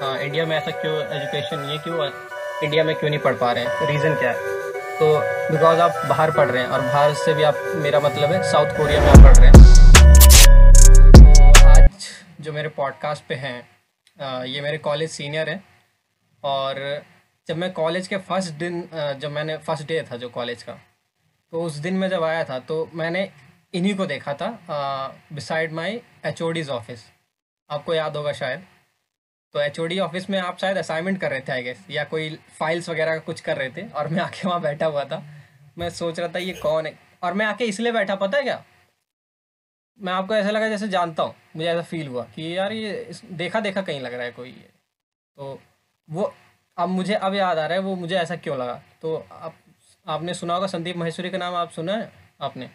India में ऐसा क्यों एजुकेशन नहीं है क्यों इंडिया में क्यों नहीं पढ़ पा रहे हैं? रीज़न क्या है? तो बिकॉज़ आप बाहर पढ़ रहे हैं और बाहर से भी आप, मेरा मतलब है साउथ कोरिया में आप पढ़ रहे हैं। तो आज जो मेरे पॉडकास्ट पे हैं ये मेरे कॉलेज सीनियर हैं और जब मैं कॉलेज के फ़र्स्ट दिन जब मैंने फ़र्स्ट डे था जो कॉलेज का तो उस दिन मैं जब आया था तो मैंने इन्हीं को देखा था बिसाइड माई एच ऑफ़िस आपको याद होगा शायद। तो एचओडी ऑफ़िस में आप शायद असाइनमेंट कर रहे थे आई गेस या कोई फाइल्स वगैरह का कुछ कर रहे थे और मैं आके वहाँ बैठा हुआ था। मैं सोच रहा था ये कौन है? और मैं आके इसलिए बैठा पता है क्या? मैं आपको ऐसा लगा जैसे जानता हूँ मुझे ऐसा फील हुआ कि यार ये देखा देखा कहीं लग रहा है कोई। ये तो वो अब मुझे अब याद आ रहा है वो मुझे ऐसा क्यों लगा? तो आप आपने सुना होगा संदीप महेश्वरी का नाम आप सुना है? आपने?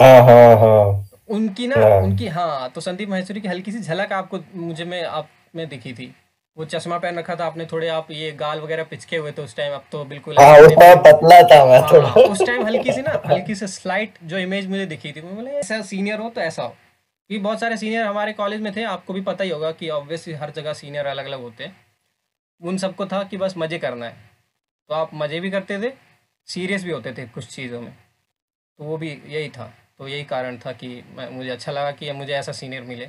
हाँ हाँ हाँ। उनकी ना हाँ। उनकी हाँ तो संदीप महेश्वरी की हल्की सी झलक आपको मुझे में आप में दिखी थी। वो चश्मा पहन रखा था आपने थोड़े आप ये गाल वगैरह पिचके हुए थे उस टाइम अब तो बिल्कुल हाँ ऐसे उस टाइम पतला था मैं हाँ थोड़ा। उस टाइम हल्की सी ना हल्की सी स्लाइट जो इमेज मुझे दिखी थी मैं बोला ऐसा सीनियर हो तो ऐसा हो। कि बहुत सारे सीनियर हमारे कॉलेज में थे आपको भी पता ही होगा कि ऑब्वियसली हर जगह सीनियर अलग अलग होते हैं। उन सबको था कि बस मज़े करना है। तो आप मज़े भी करते थे सीरियस भी होते थे कुछ चीज़ों में। तो वो भी यही था। तो यही कारण था कि मैं मुझे अच्छा लगा कि मुझे ऐसा सीनियर मिले।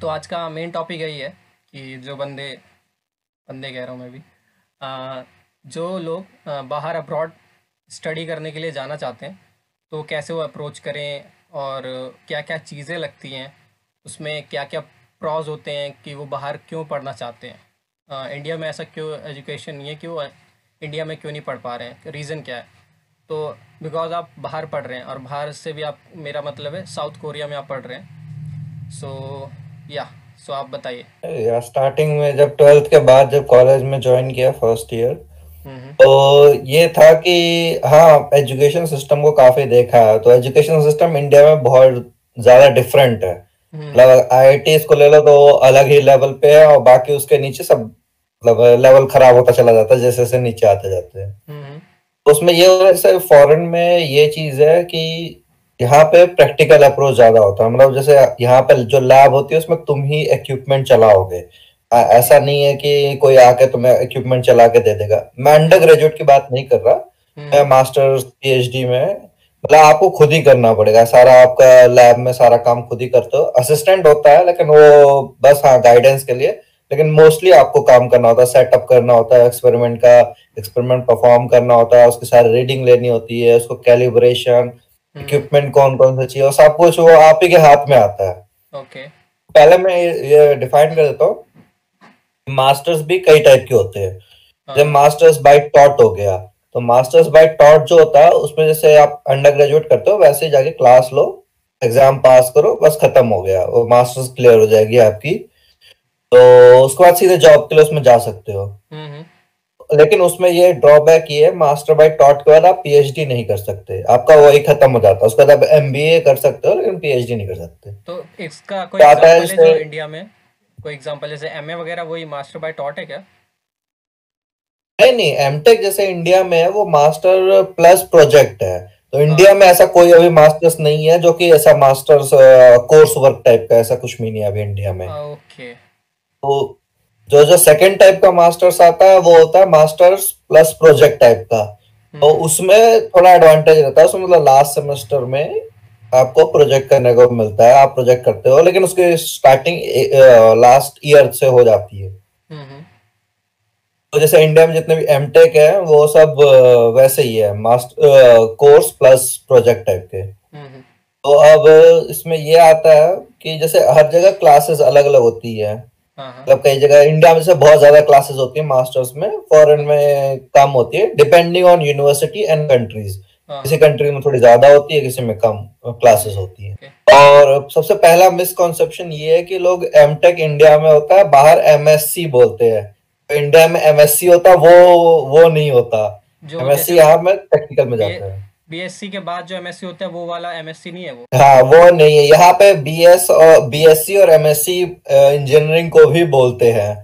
तो आज का मेन टॉपिक यही है कि जो बंदे बंदे कह रहा हूँ मैं भी आ, जो लोग बाहर अब्रॉड स्टडी करने के लिए जाना चाहते हैं तो कैसे वो अप्रोच करें और क्या क्या चीज़ें लगती हैं उसमें क्या क्या प्रॉज होते हैं कि वो बाहर क्यों पढ़ना चाहते हैं? आ, इंडिया में ऐसा क्यों एजुकेशन ये क्यों इंडिया में क्यों नहीं पढ़ पा रहे हैं? रीज़न क्या है? तो बिकॉज़ आप बाहर पढ़ रहे हैं और बाहर से भी आप मेरा मतलब है साउथ कोरिया में आप पढ़ रहे हैं सो या सो आप बताइए। या स्टार्टिंग में जब ट्वेल्थ के बाद जब कॉलेज में ज्वाइन किया फ़र्स्ट ईयर हम्म। तो ये था कि हाँ एजुकेशन सिस्टम को काफ़ी देखा है। तो एजुकेशन सिस्टम इंडिया में बहुत ज़्यादा डिफरेंट है। हम्म। मतलब आईआईटीज को ले लो तो अलग ही लेवल पे है और बाकी उसके नीचे सब मतलब लेवल खराब होता चला जाता है जैसे जैसे नीचे आते जाते हैं। हम्म। उसमें ये है फॉरेन में ये चीज़ है कि यहाँ पे प्रैक्टिकल अप्रोच ज़्यादा होता है। मतलब जैसे यहाँ पे जो लैब होती है उसमें तुम ही इक्विपमेंट चलाओगे। ऐसा नहीं है कि कोई आके तुम्हें इक्विपमेंट चला के दे देगा। मैं अंडर ग्रेजुएट की बात नहीं कर रहा। मैं हम्म मास्टर्स पीएचडी में मतलब आपको खुद ही करना पड़ेगा। सारा आपका लैब में सारा काम खुद ही करते हो। असिस्टेंट होता है लेकिन वो बस हाँ गाइडेंस के लिए। लेकिन मोस्टली आपको काम करना होता है। सेटअप करना होता है एक्सपेरिमेंट का एक्सपेरिमेंट परफॉर्म करना होता है। उसकी सारी रीडिंग लेनी होती है उसको कैलिब्रेशन इक्विपमेंट कौन कौन सा चाहिए? और सब कुछ वो आप ही के हाथ में आता है। ओके पहले मैं ये डिफाइन कर देता हूँ। मास्टर्स भी कई टाइप के होते हैं। जब हाँ मास्टर्स बाय टॉट हो गया तो मास्टर्स बाय टॉट जो होता है उसमें जैसे आप अंडर ग्रेजुएट करते हो वैसे ही जाके क्लास लो एग्ज़ाम पास करो बस खत्म हो गया। वो मास्टर्स क्लियर हो जाएगी आपकी। तो उसके बाद सीधे जॉब के लिए उसमें जा सकते हो। हम्म हम्म। लेकिन उसमें ये ड्रॉबैक ये है मास्टर बाय टॉट के बाद आप पीएचडी नहीं कर सकते। आपका वही खत्म हो जाता है। उसके बाद आप एमबीए कर सकते हो लेकिन पीएचडी नहीं कर सकते। तो इसका कोई एग्जांपल है जो इंडिया में? कोई एग्जांपल जैसे एमए वगैरह वही मास्टर बाय टॉट है क्या? नहीं नहीं एमटेक जैसे इंडिया में है वो मास्टर प्लस प्रोजेक्ट है। तो इंडिया में ऐसा कोई अभी मास्टर्स नहीं है जो कि ऐसा मास्टर्स कोर्स वर्क टाइप का ऐसा कुछ भी नहीं है अभी इंडिया में। ओके। तो जो जो सेकंड टाइप का मास्टर्स आता है वो होता है मास्टर्स प्लस प्रोजेक्ट टाइप का। तो उसमें थोड़ा एडवांटेज रहता है उसमें मतलब लास्ट सेमेस्टर में आपको प्रोजेक्ट करने को मिलता है आप प्रोजेक्ट करते हो लेकिन उसकी स्टार्टिंग लास्ट ईयर से हो जाती है। हम्म हम्म। तो जैसे इंडिया में जितने भी एमटेक है वो सब वैसे ही है master course plus project type के। तो अब इसमें ये आता है कि जैसे हर जगह क्लासेस अलग अलग होती हाँ। मतलब कई जगह इंडिया में से बहुत ज़्यादा क्लासेस होती है मास्टर्स में फॉरेन में कम होती है depending on university and countries हाँ। किसी कंट्री में थोड़ी ज़्यादा होती है किसी में कम क्लासेस होती है। ओके और सबसे पहला मिसकॉन्सेप्शन ये है कि लोग एमटेक इंडिया में होता है बाहर एमएससी बोलते हैं। तो इंडिया में एमएससी होता है वो वो नहीं होता। जो एमएससी जैसे यहाँ में टेक्निकल में जाता है। बीएससी के बाद जो एमएससी होता है वो वाला एमएससी नहीं है वो? हाँ वो नहीं है। यहाँ पे बीएस और बीएससी और एमएससी इंजीनियरिंग को भी बोलते हैं।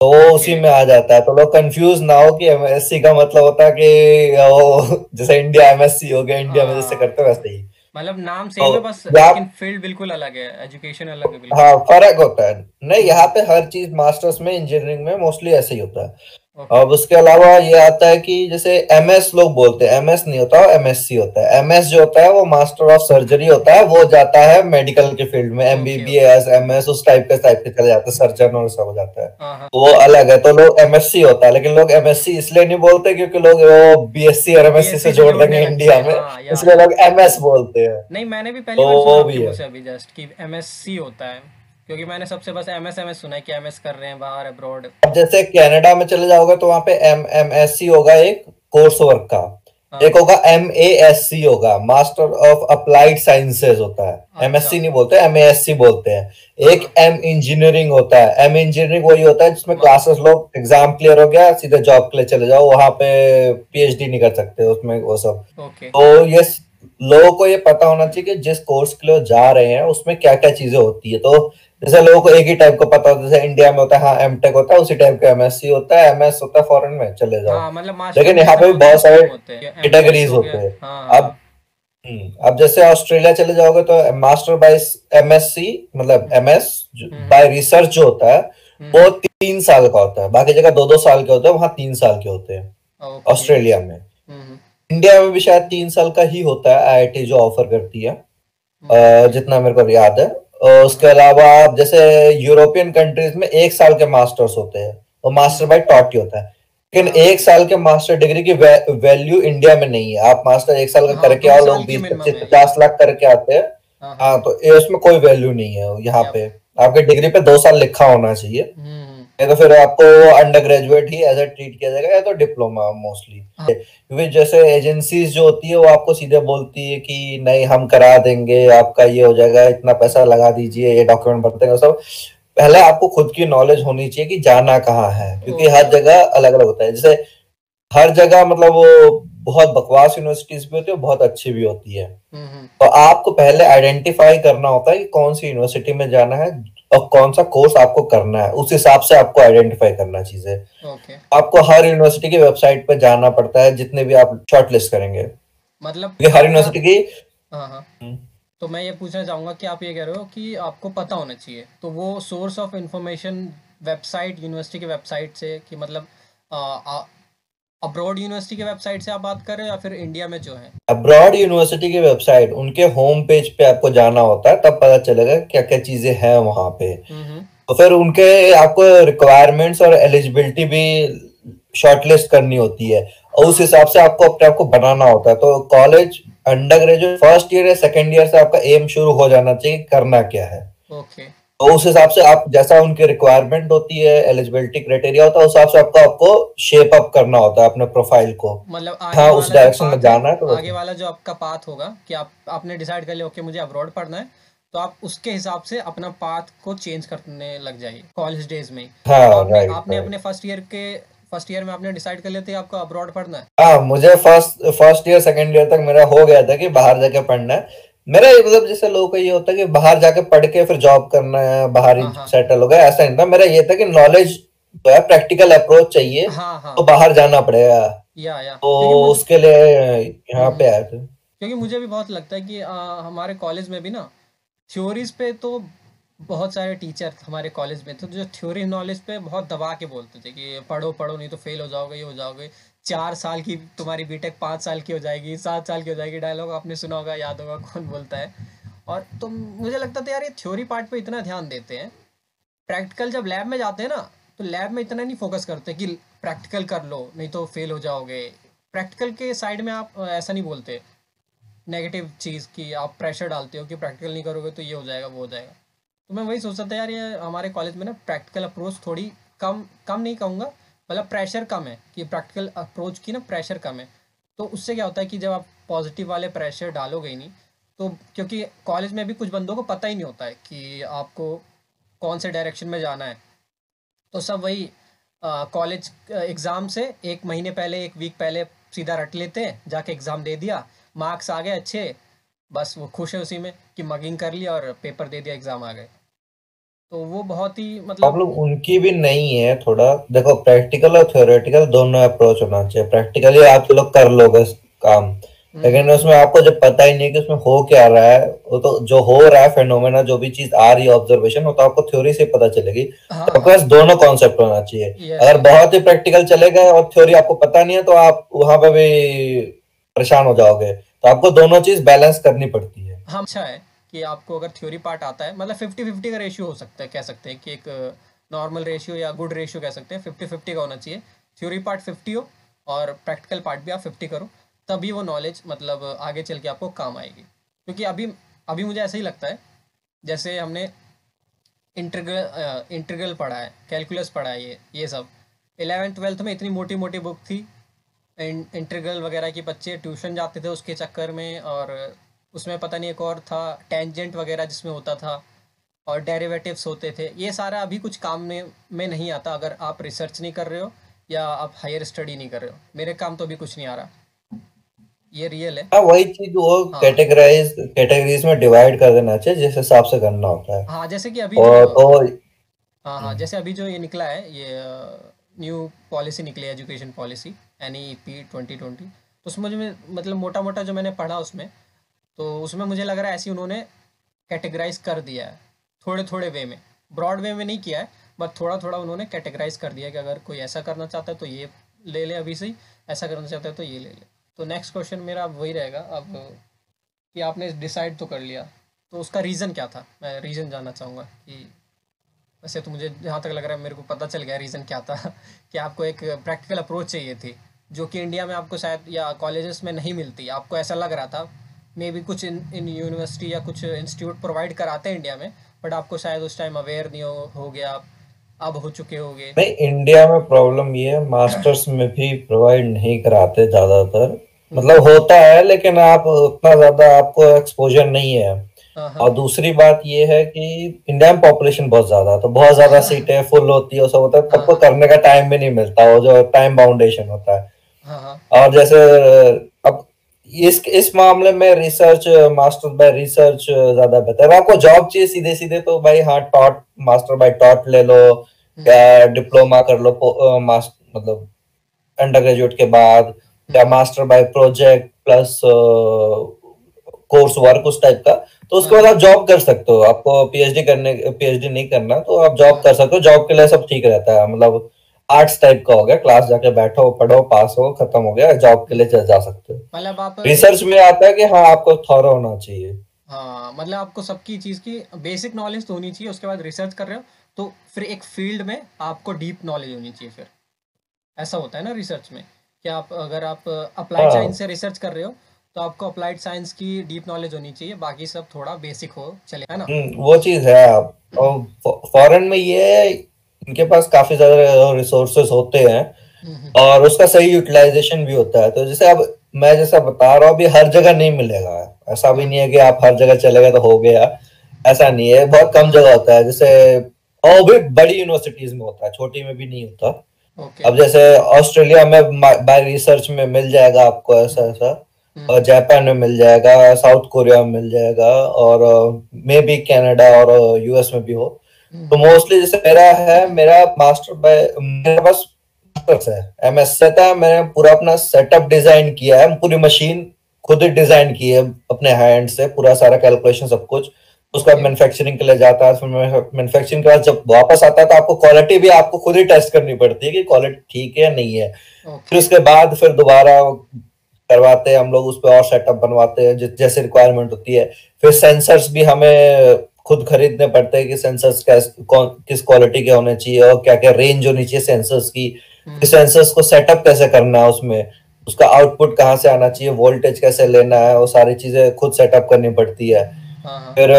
तो वो उसी में आ जाता है। तो लोग कंफ्यूज ना हो कि एमएससी का मतलब होता है कि वो जैसे इंडिया एमएससी हो गया इंडिया में जैसे हाँ। करते हैं वैसे ही। मतलब नाम सेम है बस लेकिन फ़ील्ड बिल्कुल अलग है। एजुकेशन अलग है बिल्कुल। हाँ फ़र्क होता है। नहीं यहाँ पे हर चीज़ मास्टर्स में इंजीनियरिंग में मोस्टली ऐसे ही होता है। अब उसके अलावा ये आता है कि जैसे एमएस लोग बोलते हैं एमएस नहीं होता एमएससी होता है। एमएस जो होता है वो मास्टर ऑफ़ सर्जरी होता है वो जाता है मेडिकल के फ़ील्ड में ओके ओके। एमबीबीएस एमएस उस टाइप के टाइप के चले जाते हैं सर्जन और सब हो जाता है। हाँ हाँ। तो वो अलग है तो लोग एमएससी होता है लेकिन लोग एमएससी इसलिए नहीं बोलते क्योंकि लोग वो बीएससी और एमएससी से से जोड़ देंगे इंडिया में। हाँ इसलिए लोग एमएस बोलते हैं। नहीं मैंने भी पहली तो वो भी है। से एमएससी होता है। क्योंकि मैंने सबसे बस एमएस एमएस सुना है कि एमएस कर रहे हैं बाहर अब्रॉड जैसे कनाडा में चले जाओगे तो वहाँ पे एम एम एस सी होगा एक कोर्स वर्क का। हाँ। एक होगा एम ए एस सी होगा मास्टर ऑफ़ अप्लाइड साइंसेज होता है। एम एस सी नहीं बोलते एम ए एस सी बोलते हैं। हाँ। एक हाँ एम इंजीनियरिंग होता है। एम इंजीनियरिंग वही होता है जिसमें क्लासेस लोग एग्ज़ाम क्लियर हो गया सीधे जॉब के लिए चले जाओ वहाँ पे पीएचडी नहीं कर सकते उसमें वो सब। तो ये लोगों को ये पता होना चाहिए कि जिस कोर्स के लिए जा रहे हैं उसमें क्या क्या चीज़ें होती है। तो जैसे लोगों को एक ही टाइप का पता होता है जैसे इंडिया में होता है हाँ एमटेक होता है उसी टाइप का एमएससी होता है एमएस होता है फॉरेन में चले जाओ। हाँ मतलब लेकिन यहाँ पे भी बहुत सारे कैटेगरीज होते हैं। हाँ अब हम्म, अब जैसे ऑस्ट्रेलिया चले जाओगे तो मास्टर बाय एमएससी मतलब hmm. MS hmm. By research जो होता है हम्म। वो तीन साल का होता है। बाकी जगह दो दो साल के होते हैं वहाँ तीन साल के होते हैं। ऑस्ट्रेलिया में। हम्म इंडिया में भी शायद तीन साल का ही होता है आईआईटी जो ऑफ़र करती है। हम्म जितना मेरे को याद है। उसके अलावा आप जैसे यूरोपियन कंट्रीज़ में एक साल के मास्टर्स होते हैं और मास्टर बाय टॉट ही होता है। लेकिन एक साल के मास्टर डिग्री की वै, वैल्यू इंडिया में नहीं है। आप मास्टर एक साल का हाँ करके आओ लोग बीस पच्चीस पचास लाख करके आते हैं। हाँ हाँ। हाँ तो उसमें कोई वैल्यू नहीं है यहाँ पे। आपके डिग्री पे दो साल लिखा होना चाहिए। नहीं तो फिर आपको अंडर ग्रेजुएट ही एज ए ट्रीट किया जाएगा या तो डिप्लोमा मोस्टली हाँ। क्योंकि जैसे एजेंसीज जो होती है वो आपको सीधे बोलती है कि नहीं हम करा देंगे आपका ये हो जाएगा इतना पैसा लगा दीजिए ये डॉक्यूमेंट भरते हैं सब। पहले आपको खुद की नॉलेज होनी चाहिए कि जाना कहाँ है क्योंकि हर ओके जगह अलग अलग होता है। जैसे हर जगह मतलब वो बहुत बकवास यूनिवर्सिटीज भी होती है बहुत अच्छी भी होती है। हम्म हम्म। तो आपको पहले आइडेंटिफाई करना होता है कि कौन सी यूनिवर्सिटी में जाना है और कौन सा कोर्स आपको करना है उस हिसाब से आपको आइडेंटिफाई करना चीज़ें। ओके आपको हर यूनिवर्सिटी की वेबसाइट पे जाना पड़ता है जितने भी आप शॉर्ट लिस्ट करेंगे। मतलब हर यूनिवर्सिटी की हाँ हाँ। तो मैं ये पूछना चाहूँगा कि आप ये कह रहे हो कि आपको पता होना चाहिए तो वो source of information website university की वेबसाइट से कि मतलब अब्रॉड यूनिवर्सिटी की वेबसाइट से आप बात कर रहे हो या फिर इंडिया में जो है? अब्रॉड यूनिवर्सिटी की वेबसाइट उनके होम पेज पे आपको जाना होता है तब पता चलेगा क्या क्या चीज़ें हैं वहाँ पे। तो फिर उनके आपको रिक्वायरमेंट्स और एलिजिबिलिटी भी शॉर्टलिस्ट करनी होती है। और उस हिसाब से आपको अपने आप को बनाना होता है। तो college undergraduate first year या सेकेंड ईयर से आपका एम शुरू हो जाना चाहिए करना क्या है। ओके तो उस हिसाब से आप जैसा उनकी रिक्वायरमेंट होती है एलिजिबिलिटी क्राइटेरिया होता है उस हिसाब से आपको आपको शेप अप करना होता है अपने प्रोफ़ाइल को। मतलब हाँ उस डायरेक्शन में जाना है तो आगे वाला जो आपका पाथ होगा कि आप आपने डिसाइड कर लिया ओके मुझे अब्रॉड पढ़ना है तो आप उसके हिसाब से अपना पाथ को चेंज करने लग जाइए कॉलेज डेज़ में हाँ। तो आपने राइट आपने राइट अपने फ़र्स्ट ईयर के फ़र्स्ट ईयर में आपने डिसाइड कर था आपको अब्रॉड पढ़ना है? हाँ मुझे first first year second year तक मेरा हो गया था कि बाहर जाके पढ़ना है। मेरा ये मतलब जैसे लोगों का ये होता है कि बाहर जाके पढ़ के फिर जॉब करना है बाहर ही हाँ हाँ। सेटल हो गया ऐसा नहीं था। मेरा ये था कि नॉलेज जो है प्रैक्टिकल अप्रोच चाहिए हाँ हाँ। तो बाहर जाना पड़ेगा। या या। तो उसके लिए यहाँ हम्म। पे आए थे। क्योंकि मुझे भी बहुत लगता है कि आ, हमारे कॉलेज में भी ना थ्योरीज पे तो बहुत सारे टीचर हमारे कॉलेज में तो जो थ्योरी नॉलेज पे बहुत दबा के बोलते थे कि पढ़ो पढ़ो नहीं तो फेल हो जाओगे ये हो जाओगे। चार साल की तुम्हारी बीटेक पाँच साल की हो जाएगी, सात साल की हो जाएगी डायलॉग आपने सुना होगा, याद होगा कौन बोलता है। और तो मुझे लगता था यार ये थ्योरी पार्ट पे इतना ध्यान देते हैं। प्रैक्टिकल जब लैब में जाते हैं ना तो लैब में इतना नहीं फोकस करते कि प्रैक्टिकल कर लो, नहीं तो फेल हो जाओगे। प्रैक्टिकल के साइड में आप ऐसा नहीं बोलते। नेगेटिव चीज़ की आप प्रेशर डालते हो कि प्रैक्टिकल नहीं करोगे तो ये हो जाएगा, वो हो जाएगा। तो मैं वही सोचता था यार ये हमारे कॉलेज में ना प्रैक्टिकल अप्रोच थोड़ी कम कम नहीं कहूँगा। मतलब प्रेशर कम है, कि प्रैक्टिकल अप्रोच की ना प्रेशर कम है। तो उससे क्या होता है कि जब आप पॉजिटिव वाले प्रेशर डालोगे नहीं तो क्योंकि कॉलेज में भी कुछ बंदों को पता ही नहीं होता है कि आपको कौन से डायरेक्शन में जाना है। तो सब वही कॉलेज एग्ज़ाम से एक महीने पहले, एक वीक पहले सीधा रट लेते हैं, जाके एग्ज़ाम दे दिया मार्क्स आ गए अच्छे, बस वो खुश है उसी में कि मगिंग कर लिया और पेपर दे दिया एग्ज़ाम आ गए। तो वो बहुत ही मतलब प्रॉब्लम उनकी भी नहीं है थोड़ा। देखो प्रैक्टिकल और थ्योरेटिकल दोनों अप्रोच होना चाहिए। प्रैक्टिकली आप लोग कर लोगे काम। लेकिन उसमें आपको जब पता ही नहीं कि उसमें हो क्या रहा है वो तो जो हो रहा है फेनोमेना जो भी चीज़ आ रही है ऑब्जर्वेशन वो तो आपको थ्योरी से पता चलेगी। हाँ। तो आपके पास दोनों कॉन्सेप्ट होना चाहिए। अगर बहुत ही प्रैक्टिकल चले गए और थ्योरी आपको पता नहीं है तो आप वहाँ पे भी परेशान हो जाओगे। तो आपको दोनों चीज़ बैलेंस करनी पड़ती है। हाँ अच्छा है। कि आपको अगर थ्योरी पार्ट आता है मतलब फिफ्टी फिफ्टी का रेशियो हो सकता है, कह सकते हैं कि एक नॉर्मल रेशियो या गुड रेशियो कह सकते हैं फिफ्टी फिफ्टी का होना चाहिए। थ्योरी पार्ट फिफ्टी हो और प्रैक्टिकल पार्ट भी आप फिफ्टी करो, तभी वो नॉलेज मतलब आगे चल के आपको काम आएगी। क्योंकि अभी अभी मुझे ऐसा ही लगता है, जैसे हमने इंटीग्रल इंटीग्रल पढ़ा है कैलकुलस पढ़ा है ये ये सब। इलेवेंथ ट्वेल्थ में इतनी मोटी मोटी बुक थी इंटीग्रल वगैरह के बच्चे ट्यूशन जाते थे उसके चक्कर में और उसमें पता नहीं एक और था टेंजेंट वगैरह जिसमें होता था और डेरिवेटिव्स होते थे ये सारा अभी कुछ काम में में नहीं आता अगर आप रिसर्च नहीं कर रहे हो या आप हायर स्टडी नहीं कर रहे हो। मेरे काम तो अभी कुछ नहीं आ रहा। ये रियल है। हाँ वही चीज़ वो कैटेगराइज हाँ कैटेगरीज में डिवाइड कर देना चाहिए जिस हिसाब से करना होता है। हाँ जैसे कि अभी और तो हाँ हाँ जैसे अभी जो ये निकला है ये न्यू पॉलिसी निकली education policy N E P twenty twenty तो उसमें जो मतलब मोटा मोटा जो मैंने पढ़ा उसमें तो उसमें मुझे लग रहा है ऐसे उन्होंने कैटेगराइज कर दिया है, थोड़े थोड़े वे में। ब्रॉड वे में नहीं किया है बट थोड़ा थोड़ा उन्होंने कैटेगराइज कर दिया कि अगर कोई ऐसा करना चाहता है तो ये ले ले अभी से ही, ऐसा करना चाहता है तो ये ले ले। तो नेक्स्ट क्वेश्चन मेरा अब वही रहेगा, अब कि आपने डिसाइड तो कर लिया। तो उसका रीज़न क्या था? मैं रीज़न जानना चाहूँगा कि वैसे तो मुझे जहाँ तक लग रहा है, मेरे को पता चल गया रीज़न क्या था, कि आपको एक प्रैक्टिकल अप्रोच चाहिए थी, जो कि इंडिया में आपको शायद या कॉलेजेस में नहीं मिलती। आपको ऐसा लग रहा था मे बी कुछ इन इन यूनिवर्सिटी या कुछ इंस्टीट्यूट प्रोवाइड कराते हैं इंडिया में बट आपको शायद उस टाइम अवेयर नहीं हो, हो गया आप अब हो चुके होगे। नहीं इंडिया में प्रॉब्लम ये है मास्टर्स में भी प्रोवाइड नहीं कराते ज़्यादातर। मतलब होता है लेकिन आप उतना ज़्यादा आपको एक्सपोजर नहीं है। हाँ हाँ। और दूसरी बात ये है कि इंडिया में पॉपुलेशन बहुत ज़्यादा है तो बहुत ज़्यादा सीटें फुल होती है सब होता है सबको करने का टाइम भी नहीं मिलता वो जो टाइम बाउंडेशन होता है। हाँ हाँ। और जैसे इस इस मामले में रिसर्च मास्टर बाय रिसर्च ज़्यादा बेहतर आपको जॉब चाहिए सीधे सीधे तो भाई हाँ टॉट मास्टर बाय टॉट ले लो या डिप्लोमा कर लो पो- मास मतलब अंडर ग्रेजुएट के बाद या master by project plus course work उस टाइप का तो उसके बाद आप जॉब कर सकते हो। आपको पीएचडी करने पीएचडी नहीं करना तो आप जॉब कर सकते हो। जॉब के लिए सब ठीक रहता है। मतलब आर्ट्स टाइप का हो गया क्लास जाके बैठो पढ़ो पास हो खत्म हो गया जॉब के लिए जा सकते हो। मतलब आप रिसर्च में आता है कि हाँ आपको थॉरो होना चाहिए। हाँ मतलब आपको सबकी चीज़ की बेसिक नॉलेज तो होनी चाहिए उसके बाद रिसर्च कर रहे हो तो फिर एक फ़ील्ड में आपको डीप नॉलेज होनी चाहिए फिर। ऐसा होता है ना रिसर्च में कि आप अगर आप अप्लाइड हाँ। साइंस से रिसर्च कर रहे हो तो आपको अप्लाइड साइंस की डीप नॉलेज होनी चाहिए बाकी सब थोड़ा बेसिक हो चले है ना? हम्म, वो चीज़ है। आप फॉरेन में ये इनके पास काफ़ी ज़्यादा रिसोर्सेस होते हैं और उसका सही यूटिलाइजेशन भी होता है। तो जैसे अब मैं जैसा बता रहा हूँ अभी हर जगह नहीं मिलेगा। ऐसा भी नहीं है कि आप हर जगह चले गए तो हो गया। ऐसा नहीं है बहुत कम जगह होता है। जैसे और भी बड़ी यूनिवर्सिटीज में होता है छोटी में भी नहीं होता। ओके अब जैसे ऑस्ट्रेलिया में बाय रिसर्च में मिल जाएगा आपको ऐसा ऐसा। हम्म। और जापान में मिल जाएगा साउथ कोरिया में मिल जाएगा और मे बी कनाडा और यूएस में भी हो। तो मोस्टली जैसे मेरा है मेरा मास्टर मेरे पास मास्टर्स है। एमएस से था मैंने पूरा अपना सेटअप डिज़ाइन किया है। पूरी मशीन खुद ही डिज़ाइन की है अपने हैंड से पूरा सारा कैलकुलेशन सब कुछ। उसका मैन्युफैक्चरिंग के लिए जाता है फिर मैन्युफैक्चरिंग के बाद जब वापस आता है तो आपको क्वालिटी भी आपको खुद ही टेस्ट करनी पड़ती है कि क्वालिटी ठीक है या नहीं है। Okay. फिर उसके बाद फिर दोबारा करवाते हैं हम लोग उस पर और सेटअप बनवाते हैं जैसे रिक्वायरमेंट होती है। फिर सेंसर्स भी हमें खुद खरीदने पड़ते हैं कि सेंसर्स कैस किस क्वालिटी के होने चाहिए और क्या क्या रेंज होनी चाहिए सेंसर्स की। हम्म। सेंसर्स को सेटअप कैसे करना है उसमें? उसका आउटपुट कहाँ से आना चाहिए? वोल्टेज कैसे लेना है? वो सारी चीज़ें खुद सेटअप करनी पड़ती है। हाँ हाँ। फिर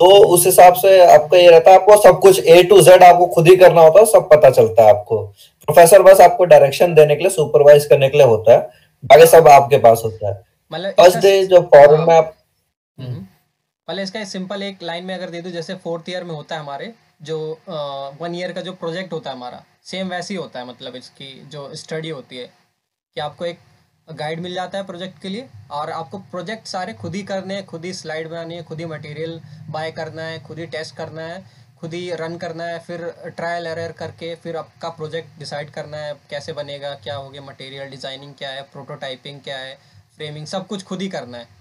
तो उस हिसाब से आपका ये रहता है आपको सब कुछ ए टू जेड आपको खुद ही करना होता है सब पता चलता है आपको। प्रोफेसर बस आपको डायरेक्शन देने के लिए सुपरवाइज करने के लिए होता है बाकी हाँ सब आपके पास होता है। मतलब फ़र्स्ट डे जो फॉरेन हाँ। में आप हम्म। पहले इसका सिंपल एक लाइन में अगर दे दूँ, जैसे फोर्थ ईयर में होता है हमारे, जो वन ईयर का जो प्रोजेक्ट होता है हमारा सेम वैसे ही होता है मतलब इसकी जो स्टडी होती है, कि आपको एक गाइड मिल जाता है प्रोजेक्ट के लिए, और आपको प्रोजेक्ट सारे खुद ही करने हैं, खुद ही स्लाइड बनानी है, खुद ही मटेरियल बाय करना है, खुद ही टेस्ट करना है, खुद ही रन करना है, फिर ट्रायल एरर करके फिर आपका प्रोजेक्ट डिसाइड करना है, कैसे बनेगा, क्या हो गया मटेरियल डिज़ाइनिंग क्या है प्रोटोटाइपिंग क्या है फ्रेमिंग सब कुछ खुद ही करना है।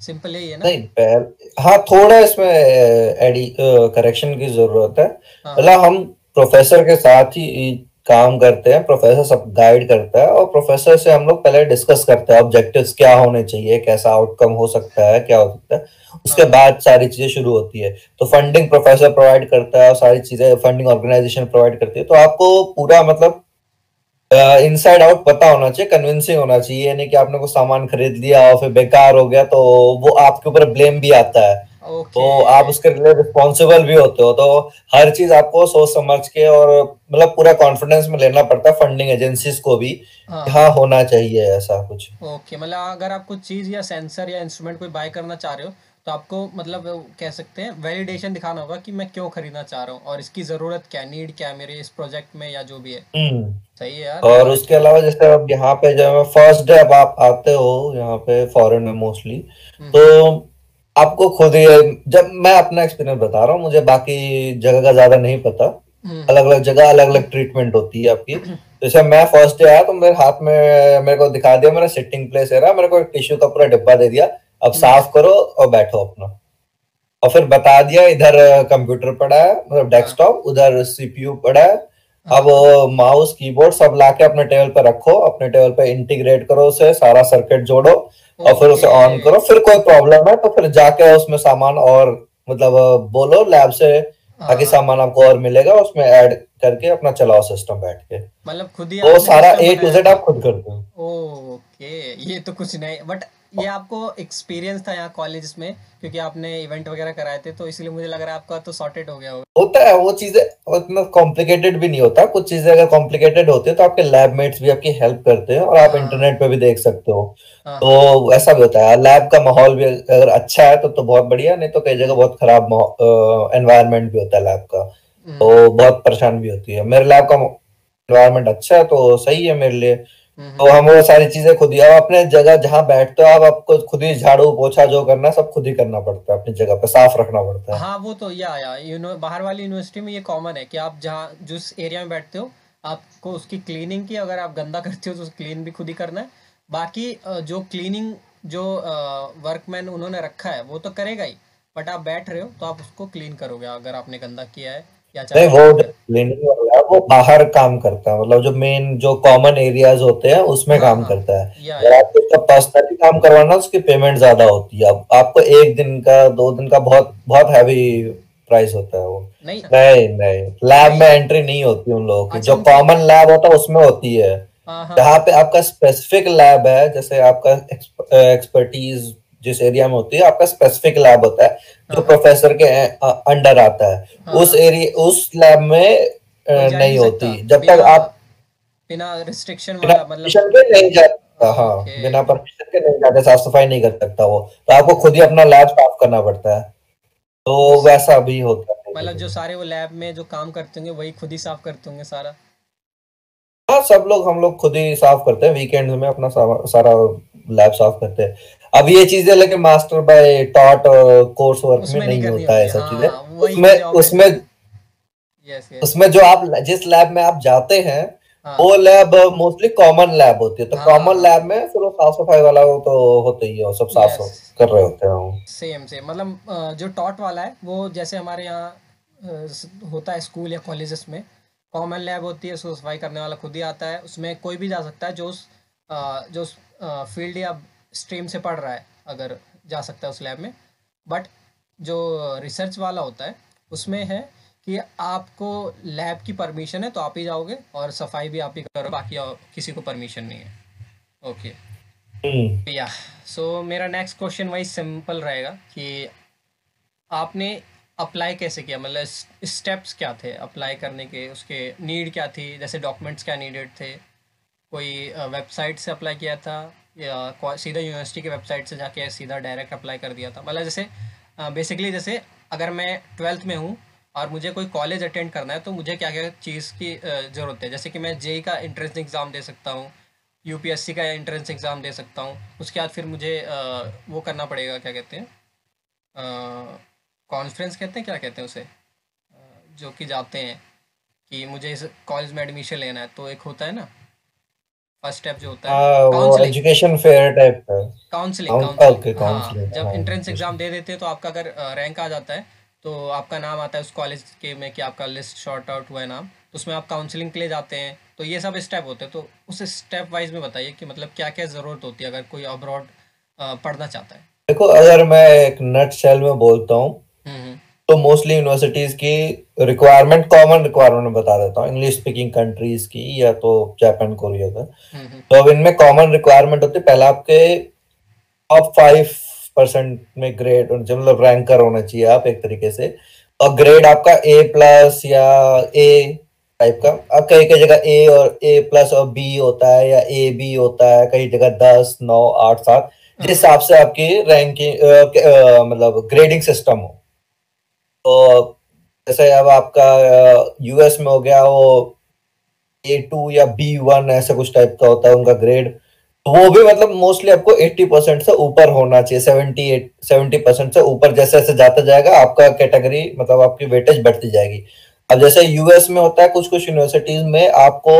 सिंपल यही है ना? नहीं पहल हाँ थोड़ा इसमें एडी करेक्शन की ज़रूरत है। हाँ। मतलब हम प्रोफेसर के साथ ही काम करते हैं प्रोफेसर सब गाइड करता है और प्रोफेसर से हम लोग पहले डिस्कस करते हैं ऑब्जेक्टिव्स क्या होने चाहिए कैसा आउटकम हो सकता है क्या हो सकता है। उसके हाँ। बाद सारी चीज़ें शुरू होती है। तो फंडिंग प्रोफेसर प्रोवाइड करता है और सारी चीज़ें फंडिंग ऑर्गेनाइजेशन प्रोवाइड करती है। तो आपको पूरा मतलब इनसाइड आउट पता होना चाहिए कन्विंसिंग होना चाहिए ये नहीं कि आपने कुछ सामान खरीद लिया और फिर बेकार हो गया तो वो आपके ऊपर ब्लेम भी आता है। तो आप उसके लिए रिस्पॉन्सिबल भी होते हो तो हर चीज़ आपको सोच समझ के और मतलब पूरा कॉन्फिडेंस में लेना पड़ता है फंडिंग एजेंसीज को भी हाँ। हाँ होना चाहिए ऐसा कुछ। ओके मतलब अगर आप कुछ चीज़ या सेंसर या इंस्ट्रूमेंट कोई बाय करना चाह रहे हो तो आपको मतलब कह सकते हैं वैलिडेशन दिखाना होगा कि मैं क्यों खरीदना चाह रहा हूँ और इसकी ज़रूरत क्या नीड क्या है मेरे इस प्रोजेक्ट में या जो भी है। हम्म। सही है यार। और उसके अलावा जैसे अब यहाँ पे जब फ़र्स्ट डे अब आप आते हो यहाँ पे फॉरेन में मोस्टली हम्म। तो आपको खुद ही जब मैं अपना एक्सपीरियंस बता रहा हूँ मुझे बाकी जगह का ज़्यादा नहीं पता। हम्म। अलग अलग जगह अलग अलग ट्रीटमेंट होती है आपकी। जैसे मैं फ़र्स्ट डे आया तो मेरे हाथ में मेरे को दिखा दिया मेरा सिटिंग प्लेस है रहा मेरे को एक टिश्यू का पूरा डिब्बा दे दिया। अब साफ़ करो और बैठो अपना। और फिर बता दिया इधर कंप्यूटर पड़ा है मतलब हाँ। डेस्कटॉप उधर सीपीयू पड़ा है। अब हाँ माउस कीबोर्ड सब लाके अपने टेबल पे रखो अपने टेबल पे इंटीग्रेट करो उसे सारा सर्किट जोड़ो और फिर उसे ऑन करो। फिर कोई प्रॉब्लम है तो फिर जाके उसमें सामान और मतलब बोलो लैब से ताकि हाँ। सामान आपको और मिलेगा उसमें ऐड करके अपना चलाओ सिस्टम बैठ के। मतलब खुद ही वो सारा ए टू जेड आप खुद करते हो। ओके ये तो कुछ नहीं बट ये आपको एक्सपीरियंस था यहाँ कॉलेज में क्योंकि आपने इवेंट वगैरह कराए थे तो इसलिए मुझे लग रहा है आपका तो सॉर्टेड हो गया होगा। होता है वो चीज़ें उतना कॉम्प्लिकेटेड भी नहीं होता कुछ चीज़ें अगर कॉम्प्लिकेटेड होती है तो आपके लैबमेट्स भी आपकी हेल्प करते हैं और आप हाँ। इंटरनेट पे भी देख सकते हो। हाँ। हाँ तो ऐसा भी होता है लैब का माहौल भी अगर अच्छा है तो तो बहुत बढ़िया नहीं तो कई जगह बहुत खराब एनवायरमेंट भी होता है लैब का। हम्म। तो बहुत परेशान भी होती है। मेरे लैब का एनवायरनमेंट अच्छा है तो सही है मेरे लिए। तो हम वो सारी चीज़ें खुद ही अब अपने जगह जहाँ बैठते हो आप आपको खुद ही झाड़ू पोछा जो करना सब खुद ही करना पड़ता है अपनी जगह पे साफ़ रखना पड़ता है। हाँ वो तो या या यूनो बाहर वाली यूनिवर्सिटी में ये कॉमन है कि आप जहाँ जिस एरिया में बैठते हो आपको उसकी क्लीनिंग की अगर आप गंदा करते हो तो क्लीन भी खुद ही करना है। बाकी जो क्लीनिंग जो वर्कमैन उन्होंने रखा है वो तो करेगा ही बट आप बैठ रहे हो तो आप उसको क्लीन करोगे अगर आपने गंदा किया है। नहीं वो क्लीनिंग वाला है वो बाहर काम करता है मतलब जो मेन जो कॉमन एरियाज़ होते हैं उसमें हाँ काम हाँ। करता है। अगर आपको उसका पर्सनली काम करवाना उसकी पेमेंट ज़्यादा होती है। आपको एक दिन का दो दिन का बहुत बहुत हैवी प्राइस होता है वो। नहीं। नहीं नहीं। लैब नहीं। में एंट्री नहीं होती उन लोगों की। अच्छा जो कॉमन लैब होता है उसमें होती है। हाँ हाँ। जहाँ पे आपका स्पेसिफिक लैब है जैसे आपका एक्सपर्टीज जिस एरिया में होती है आपका स्पेसिफिक लैब होता है जो हाँ। हाँ प्रोफेसर के अंडर आता है। हाँ। उस एरिया उस लैब में नहीं होती। जब तक आप बिना रिस्ट्रिक्शन वाला मतलब के नहीं जा हाँ। बिना परमिशन के नहीं जाके साफ़ सफ़ाई नहीं कर सकता वो। तो आपको खुद ही अपना लैब साफ़ करना पड़ता है। तो वैसा भी होता है। मतलब जो सारे वो लैब में जो काम करते होंगे वही खुद ही साफ़ करते होंगे सारा? हाँ सब लोग हम लोग खुद ही साफ़ करते हैं। वीकेंड में अपना सारा लैब साफ़ करते हैं। अब ये चीज़ें लेकिन master by taught course work में नहीं होता है सब चीज़ें। हाँ। उसमें उसमें यस उसमें जो आप जिस लैब में आप जाते हैं हाँ। वो लैब मोस्टली कॉमन लैब होती है। तो कॉमन हाँ। लैब में फिर वो साफ़ सफ़ाई वाला वो तो होते ही है सब साफ़ कर रहे होते हैं सेम सेम मतलब जो टॉट वाला है वो जैसे हमारे यहाँ होता है स्कूल या कॉलेजेस में कॉमन लैब होती है उसको सफ़ाई करने वाला खुद ही आता है। उसमें कोई भी जा सकता है जो उस जो उस फ़ील्ड या स्ट्रीम से पढ़ रहा है अगर जा सकता है उस लैब में। बट जो रिसर्च वाला होता है उसमें है कि आपको लैब की परमिशन है तो आप ही जाओगे और सफ़ाई भी आप ही करो बाकी किसी को परमिशन नहीं है। ओके या सो मेरा नेक्स्ट क्वेश्चन वही सिंपल रहेगा कि आपने अप्लाई कैसे किया? मतलब स्टेप्स क्या थे अप्लाई करने के? उसके नीड क्या थी? जैसे डॉक्यूमेंट्स क्या नीडेड थे? कोई वेबसाइट से अप्लाई किया था? सीधा यूनिवर्सिटी की वेबसाइट से जाके सीधा डायरेक्ट अप्लाई कर दिया था। मतलब जैसे बेसिकली जैसे अगर मैं ट्वेल्थ में हूँ और मुझे कोई कॉलेज अटेंड करना है तो मुझे क्या क्या चीज़ की ज़रूरत है? जैसे कि मैं जेई का एंट्रेंस एग्ज़ाम दे सकता हूँ यूपीएससी का एंट्रेंस एग्ज़ाम दे सकता हूँ, उसके बाद फिर मुझे वो करना पड़ेगा, क्या कहते हैं कॉन्फ्रेंस कहते हैं, क्या कहते हैं उसे? जो कि जाते हैं कि मुझे इस कॉलेज में एडमिशन लेना है। तो एक होता है ना फ़र्स्ट स्टेप जो होता है हाँ काउंसलिंग एजुकेशन फेयर टाइप का काउंसलिंग काउंसलिंग हाँ जब हाँ एंट्रेंस एग्ज़ाम दे देते हैं तो आपका अगर रैंक आ जाता है तो आपका नाम आता है उस कॉलेज के में कि आपका लिस्ट शॉर्ट आउट हुआ है नाम तो उसमें आप काउंसलिंग के लिए जाते हैं। तो ये सब स्टेप होते हैं। तो उस स्टेप वाइज में बताइए कि मतलब क्या क्या ज़रूरत होती है अगर कोई अब्रॉड पढ़ना चाहता है? देखो अगर मैं एक नट शेल में बोलता हूँ हम्म हम्म। तो मोस्टली यूनिवर्सिटीज की रिक्वायरमेंट कॉमन रिक्वायरमेंट बता देता हूँ इंग्लिश स्पीकिंग कंट्रीज़ की या तो जापान कोरिया का। हम्म हम्म, तो अब इनमें कॉमन रिक्वायरमेंट होती है पहला आपके टॉप फाइव परसेंट में ग्रेड मतलब रैंकर होना चाहिए आप एक तरीके से। और ग्रेड आपका ए प्लस या ए टाइप का। अब कई कई जगह ए और ए प्लस और बी होता है या ए बी होता है कई जगह दस नौ आठ सात जिस हाँ हिसाब से आपकी रैंकिंग मतलब ग्रेडिंग सिस्टम हो। तो जैसे अब आपका यूएस में हो गया वो ए टू या बी वन ऐसा कुछ टाइप का होता है उनका ग्रेड तो वो भी मतलब मोस्टली आपको 80 परसेंट से ऊपर होना चाहिए 70 70 परसेंट से ऊपर जैसे जैसे जाता जाएगा आपका कैटेगरी मतलब आपकी वेटेज बढ़ती जाएगी। अब जैसे यूएस में होता है कुछ कुछ यूनिवर्सिटीज में आपको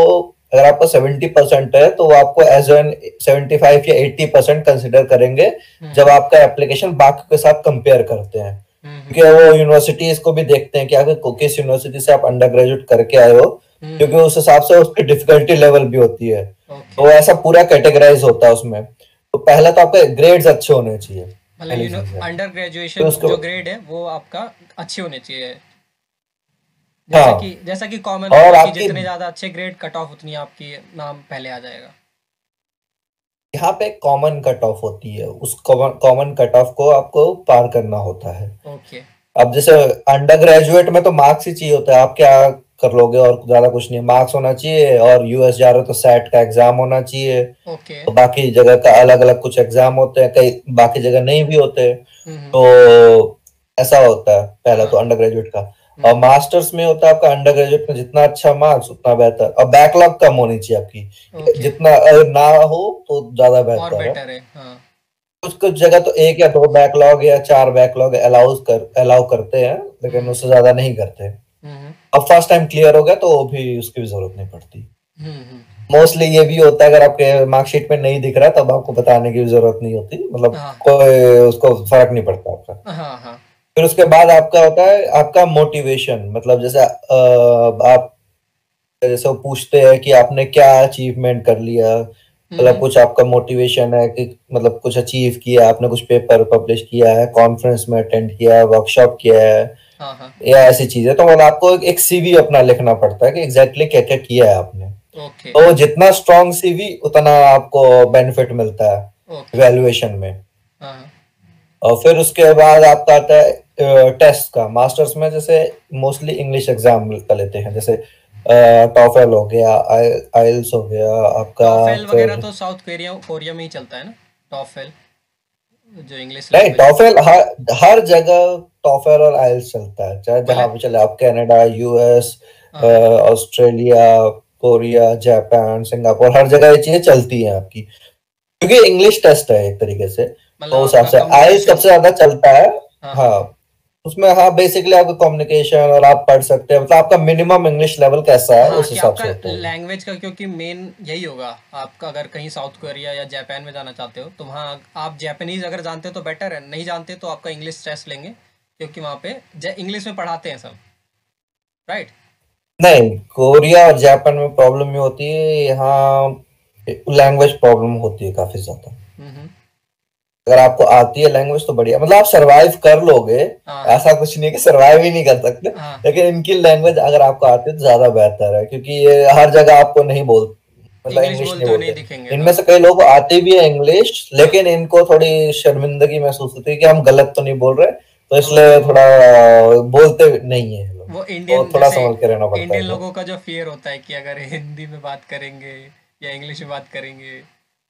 अगर आपको 70 परसेंट है तो वो आपको एज एन 75 या 80 परसेंट कंसिडर करेंगे हम्म। जब आपका एप्लीकेशन बाकी के साथ कंपेयर करते हैं। क्योंकि वो यूनिवर्सिटीज को भी देखते हैं कि अगर किस यूनिवर्सिटी से आप अंडर ग्रेजुएट करके आए हो हम्म। क्योंकि हम्म, उस हिसाब से उसकी डिफिकल्टी लेवल भी होती है। तो ऐसा पूरा कैटेगराइज होता है उसमें। तो पहला तो आपके ग्रेड्स अच्छे होने चाहिए। मतलब यू नो अंडर ग्रेजुएशन जो ग्रेड है वो आपका अच्छे होने चाहिए। जैसा हाँ कि जैसा कि कॉमन और है आपकी जितने ज़्यादा अच्छे ग्रेड कट ऑफ़ उतनी आपकी नाम पहले आ जाएगा। यहाँ पे कॉमन कट ऑफ़ होती है। उस कॉमन कट ऑफ़ को आपको पार करना होता है। ओके अब जैसे अंडर ग्रेजुएट में तो मार्क्स ही चाहिए होता है। आप क्या कर लोगे? और ज़्यादा कुछ नहीं। मार्क्स होना चाहिए और यूएस जा रहे हो तो सेट का एग्ज़ाम होना चाहिए। ओके तो बाकी जगह का अलग अलग कुछ एग्ज़ाम होते हैं। कई बाकी जगह नहीं भी होते। हम्म हम्म, तो ऐसा होता है। पहला तो अंडर ग्रेजुएट का। और हम्म मास्टर्स में होता है आपका अंडर ग्रेजुएट में जितना अच्छा मार्क्स उतना बेहतर। और बैकलॉग कम होनी चाहिए आपकी। जितना ना हो तो ज़्यादा बेहतर है। है हाँ। कुछ कुछ जगह तो एक या दो बैकलॉग या चार बैकलॉग अलाउ कर अलाउ करते हैं लेकिन हम्म। उससे ज़्यादा नहीं करते। हम्म। अब फ़र्स्ट टाइम क्लियर हो गया तो भी उसकी भी ज़रूरत नहीं पड़ती। मोस्टली ये भी होता है अगर आपके मार्कशीट में नहीं दिख रहा है तब आपको बताने की ज़रूरत नहीं होती। मतलब हाँ। कोई उसको फ़र्क नहीं पड़ता आपका। हाँ हाँ। फिर उसके बाद आपका होता है आपका मोटिवेशन मतलब जैसे आप जैसे वो पूछते हैं कि आपने क्या अचीवमेंट कर लिया? मतलब हम्म। कुछ आपका मोटिवेशन है कि मतलब कुछ अचीव किया आपने कुछ पेपर पब्लिश किया है कॉन्फ्रेंस में अटेंड किया है वर्कशॉप किया है हाँ हाँ। या ऐसी चीज़ें तो मतलब आपको एक सीवी अपना लिखना पड़ता है कि एग्जैक्टली क्या क्या किया है आपने। तो जितना स्ट्रॉन्ग सीवी उतना आपको बेनिफिट मिलता है वैल्यूएशन में। हाँ। और फिर उसके बाद आपका आता है टेस्ट का मास्टर्स में जैसे मोस्टली इंग्लिश एग्ज़ाम का लेते हैं जैसे टॉफेल हो गया आइल्स हो गया आपका टॉफेल वगैरह तो साउथ कोरिया कोरिया में ही चलता है ना टॉफेल जो इंग्लिश नहीं टॉफेल हर हर जगह टॉफेल और आइल्स चलता है चाहे जहाँ भी चले आप Canada US Australia Korea Japan Singapore हर जगह ये चीज़ें चलती हैं आपकी। क्योंकि इंग्लिश टेस्ट है एक तरीके से तो मतलब उस हिसाब से आइल्स सबसे ज़्यादा चलता है। हाँ। हाँ। उसमें हाँ बेसिकली आपका कम्युनिकेशन और आप पढ़ सकते हैं। मतलब आपका मिनिमम इंग्लिश लेवल कैसा है हाँ उस हिसाब से लैंग्वेज का क्योंकि मेन यही होगा आपका अगर कहीं साउथ कोरिया या जापान में जाना चाहते हो तो वहाँ आप जापानीज अगर जानते हो तो बेटर है नहीं जानते तो आपका इंग्लिश टेस्ट लेंगे क्योंकि वहाँ पे इंग्लिश में पढ़ाते हैं सब। राइट नहीं कोरिया और जापान में प्रॉब्लम ये होती है यहाँ लैंग्वेज प्रॉब्लम होती है काफ़ी ज़्यादा। हम्म हम्म, अगर आपको आती है लैंग्वेज तो बढ़िया। मतलब आप सरवाइव कर लोगे। हाँ। ऐसा कुछ नहीं है कि सरवाइव ही नहीं कर सकते। हाँ। लेकिन इनकी लैंग्वेज अगर आपको आती है तो ज़्यादा बेहतर है क्योंकि ये हर जगह आपको नहीं बोल मतलब इंग्लिश नहीं बोलते। इनमें हाँ से कई लोग आती भी है इंग्लिश हाँ लेकिन इनको थोड़ी शर्मिंदगी महसूस होती है कि हम गलत तो नहीं बोल रहे तो इसलिए थोड़ा बोलते नहीं है वो तो इंडियन थोड़ा जैसे संभल के रहना पड़ता है इंडियन लोगों का जो फियर होता है कि अगर हिंदी में बात करेंगे या इंग्लिश में बात करेंगे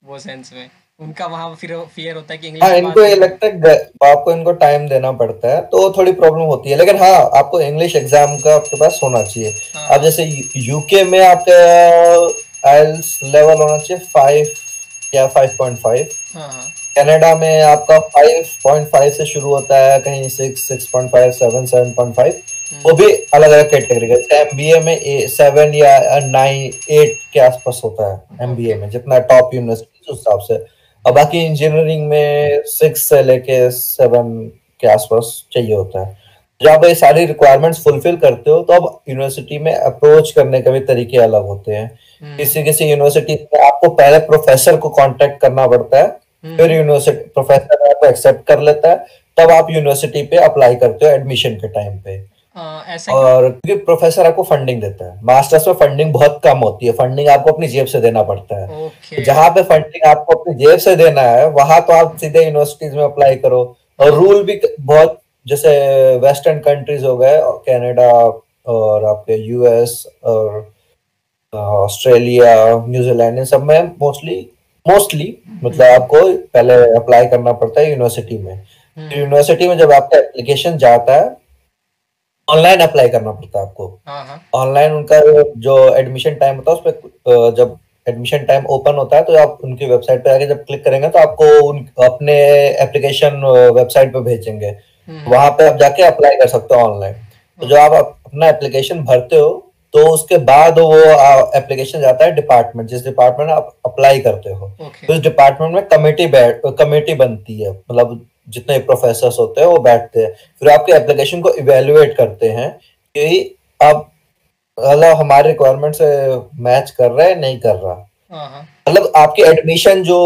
वो सेंस में। उनका वहाँ फिर फियर होता है कि इंग्लिश हाँ इनको ये लगता है ग- आपको इनको टाइम देना पड़ता है तो थोड़ी प्रॉब्लम होती है। लेकिन हाँ आपको इंग्लिश एग्ज़ाम का आपके पास होना चाहिए। हाँ। अब जैसे यूके में आपका आइल्स लेवल होना चाहिए फाइव या फाइव पॉइंट फाइव कनाडा में आपका फाइव पॉइंट फाइव से शुरू होता है कहीं six six point five seven seven point five वो भी अलग अलग कैटेगरी का एम बी ए में सेवन या नाइन एट के आसपास होता है एम बी ए में जितना टॉप यूनिवर्सिटी उस हिसाब से। और बाकी इंजीनियरिंग में सिक्स से लेके सेवन के आसपास चाहिए होता है। जब ये सारी रिक्वायरमेंट्स फुलफिल करते हो तो अब यूनिवर्सिटी में अप्रोच करने के भी तरीके अलग होते हैं। हम्म, किसी किसी यूनिवर्सिटी में आपको पहले प्रोफेसर को कांटेक्ट करना पड़ता है हम्म, फिर यूनिवर्सिटी प्रोफेसर आपको एक्सेप्ट कर लेता है तब आप यूनिवर्सिटी पे अप्लाई करते हो एडमिशन के टाइम पे। ऐसा और क्योंकि प्रोफेसर आपको फंडिंग देता है। मास्टर्स में फंडिंग बहुत कम होती है। फंडिंग आपको अपनी जेब से देना पड़ता है। ओके तो जहाँ पे फंडिंग आपको अपनी जेब से देना है वहाँ तो आप सीधे यूनिवर्सिटीज में अप्लाई करो। और रूल भी बहुत जैसे वेस्टर्न कंट्रीज़ हो गए कैनेडा और आपके यूएस और ऑस्ट्रेलिया न्यूजीलैंड इन सब में मोस्टली मोस्टली मतलब आपको पहले अप्लाई करना पड़ता है यूनिवर्सिटी में। हम्म, यूनिवर्सिटी में जब आपका एप्लीकेशन जाता है ऑनलाइन अप्लाई करना पड़ता है आपको। हाँ हाँ। ऑनलाइन उनका जो एडमिशन टाइम होता है उस पर जब एडमिशन टाइम ओपन होता है तो आप उनकी वेबसाइट पे आके जब क्लिक करेंगे तो आपको उन अपने एप्लीकेशन वेबसाइट पे भेजेंगे। हम्म, वहाँ पे आप जाके अप्लाई कर सकते हो ऑनलाइन तो जब आप अपना एप्लीकेशन भरते हो तो उसके बाद वो एप्लीकेशन जाता है डिपार्टमेंट जिस डिपार्टमेंट में आप अप्लाई करते हो ओके तो उस डिपार्टमेंट में कमेटी बैठ कमेटी बनती है। मतलब जितने प्रोफेसर होते हैं वो बैठते हैं। फिर आपके एप्लीकेशन को इवेलुएट करते हैं कि अब मतलब हमारे रिक्वायरमेंट से मैच कर रहा है नहीं कर रहा। हाँ हाँ। मतलब आपकी एडमिशन जो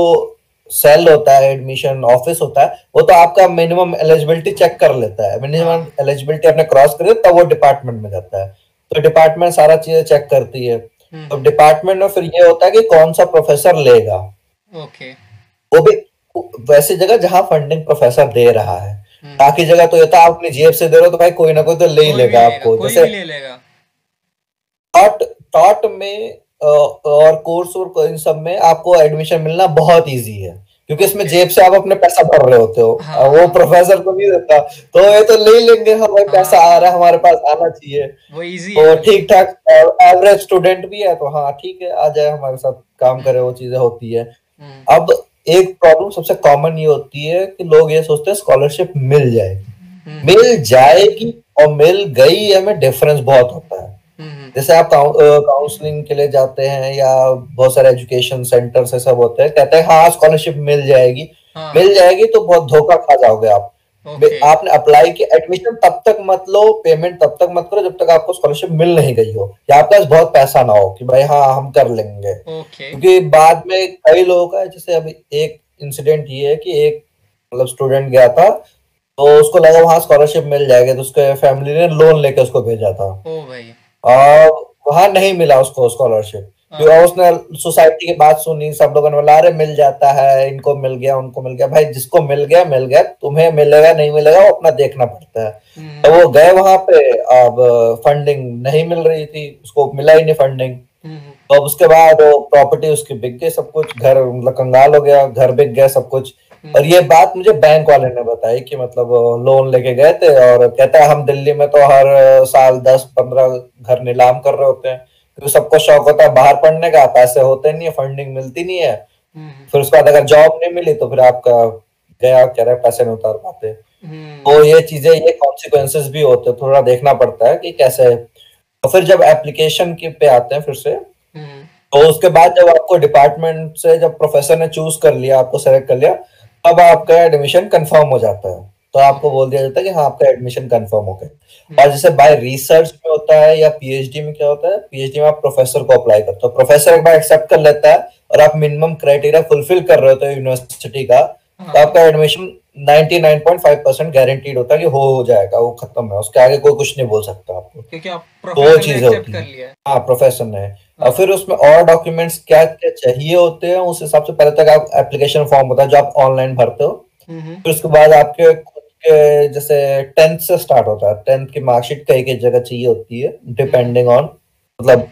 सेल होता है एडमिशन ऑफ़िस होता है वो तो आपका मिनिमम एलिजिबिलिटी चेक कर लेता है। मिनिमम एलिजिबिलिटी आपने क्रॉस करे तब वो डिपार्टमेंट में जाता है। तो डिपार्टमेंट सारा चीज़ें चेक करती है। हम्म, तो डिपार्टमेंट में फिर ये होता है कि कौन सा प्रोफेसर लेगा। ओके। वो भी वैसी जगह जहाँ फंडिंग प्रोफेसर दे रहा है। हम्म, बाकी जगह तो ये था आप अपनी जेब से दे रहे हो तो भाई कोई ना कोई तो ले ही लेगा आपको। जैसे ले लेगा। टॉट टॉट में और कोर्स और इन सब में आपको एडमिशन मिलना बहुत इजी है। क्योंकि इसमें जेब से आप अपने पैसा भर रहे होते हो। हाँ। वो प्रोफेसर को नहीं देता। तो ये तो ले लेंगे हमारे पैसा आ रहा है हमारे पास आना चाहिए। वो इजी तो है। ठीक ठाक एवरेज स्टूडेंट भी है तो हाँ ठीक है आ जाए हमारे साथ काम करे वो चीज़ें होती है। हम्म, अब एक प्रॉब्लम सबसे कॉमन ये होती है कि लोग ये सोचते हैं स्कॉलरशिप मिल जाएगी। हम्म, मिल जाएगी और मिल गई है में डिफरेंस बहुत होता है। हम्म, जैसे आप काउंसलिंग के लिए जाते हैं या बहुत सारे एजुकेशन सेंटर से सब होते हैं कहते हैं हाँ स्कॉलरशिप मिल जाएगी। हाँ। मिल जाएगी तो बहुत धोखा खा जाओगे आप। ओके आपने अप्लाई किया एडमिशन तब तक मत लो पेमेंट तब तक मत करो जब तक आपको स्कॉलरशिप मिल नहीं गई हो। या आपके पास बहुत पैसा ना हो कि भाई हाँ हम कर लेंगे। ओके क्योंकि बाद में कई लोगों का जैसे अभी एक इंसिडेंट ये है कि एक मतलब स्टूडेंट गया था तो उसको लगा वहाँ स्कॉलरशिप मिल जाएगी तो उसके फैमिली ने लोन लेके उसको भेजा था। और वहाँ नहीं मिला उसको स्कॉलरशिप क्योंकि उसने सोसाइटी की बात सुनी सब लोगों ने बोला अरे मिल जाता है इनको मिल गया उनको मिल गया। भाई जिसको मिल गया मिल गया तुम्हें मिलेगा नहीं मिलेगा वो अपना देखना पड़ता है। हम्म, तो वो गए वहाँ पे अब फंडिंग नहीं मिल रही थी उसको मिला ही नहीं फंडिंग हम्म, तो अब उसके बाद वो प्रॉपर्टी उसकी बिक गई सब कुछ घर मतलब कंगाल हो गया घर बिक गया सब कुछ। और ये बात मुझे बैंक वाले ने बताई कि मतलब लोन लेके गए थे और कहता है हम दिल्ली में तो हर साल दस पंद्रह घर नीलाम कर रहे होते हैं। क्योंकि सबको शौक होता है बाहर पढ़ने का पैसे होते नहीं है फंडिंग मिलती नहीं है। हम्म, फिर उसके बाद अगर जॉब नहीं मिली तो फिर आपका गया कह रहे पैसे नहीं उतार पाते। हम्म, तो ये चीज़ें ये कॉन्सिक्वेंसेस भी होते हैं थोड़ा देखना पड़ता है कि कैसे तो फिर जब एप्लीकेशन के पे आते हैं फिर से हम्म, तो उसके बाद जब आपको डिपार्टमेंट से जब प्रोफेसर ने चूज़ कर लिया आपको सेलेक्ट कर लिया अब आपका एडमिशन कंफर्म हो जाता है। तो आपको बोल दिया जाता है कि हाँ आपका एडमिशन कंफर्म हो गया। और जैसे बाय रिसर्च में होता है या पीएचडी में क्या होता है? पीएचडी में आप प्रोफेसर को अप्लाई करते हो। प्रोफेसर एक बार एक्सेप्ट कर लेता है और आप मिनिमम क्राइटेरिया फुलफिल कर रहे होते हो यूनिवर्सिटी का तो आपका एडमिशन 99.5 परसेंट गारंटीड होता है कि हो हो जाएगा वो खत्म है। उसके आगे कोई कुछ नहीं बोल सकता आपको क्योंकि आप प्रोफेसर चीज़ें होती हैं। है। हाँ प्रोफेसर ने। और फिर उसमें और डॉक्यूमेंट्स क्या क्या चाहिए होते हैं उस हिसाब से पहले तक आप एप्लीकेशन फॉर्म होता है जो आप ऑनलाइन भरते हो। हम्म, फिर उसके बाद आपके जैसे टेंथ से स्टार्ट होता है। टेंथ की मार्कशीट कई कई जगह चाहिए होती है डिपेंडिंग ऑन मतलब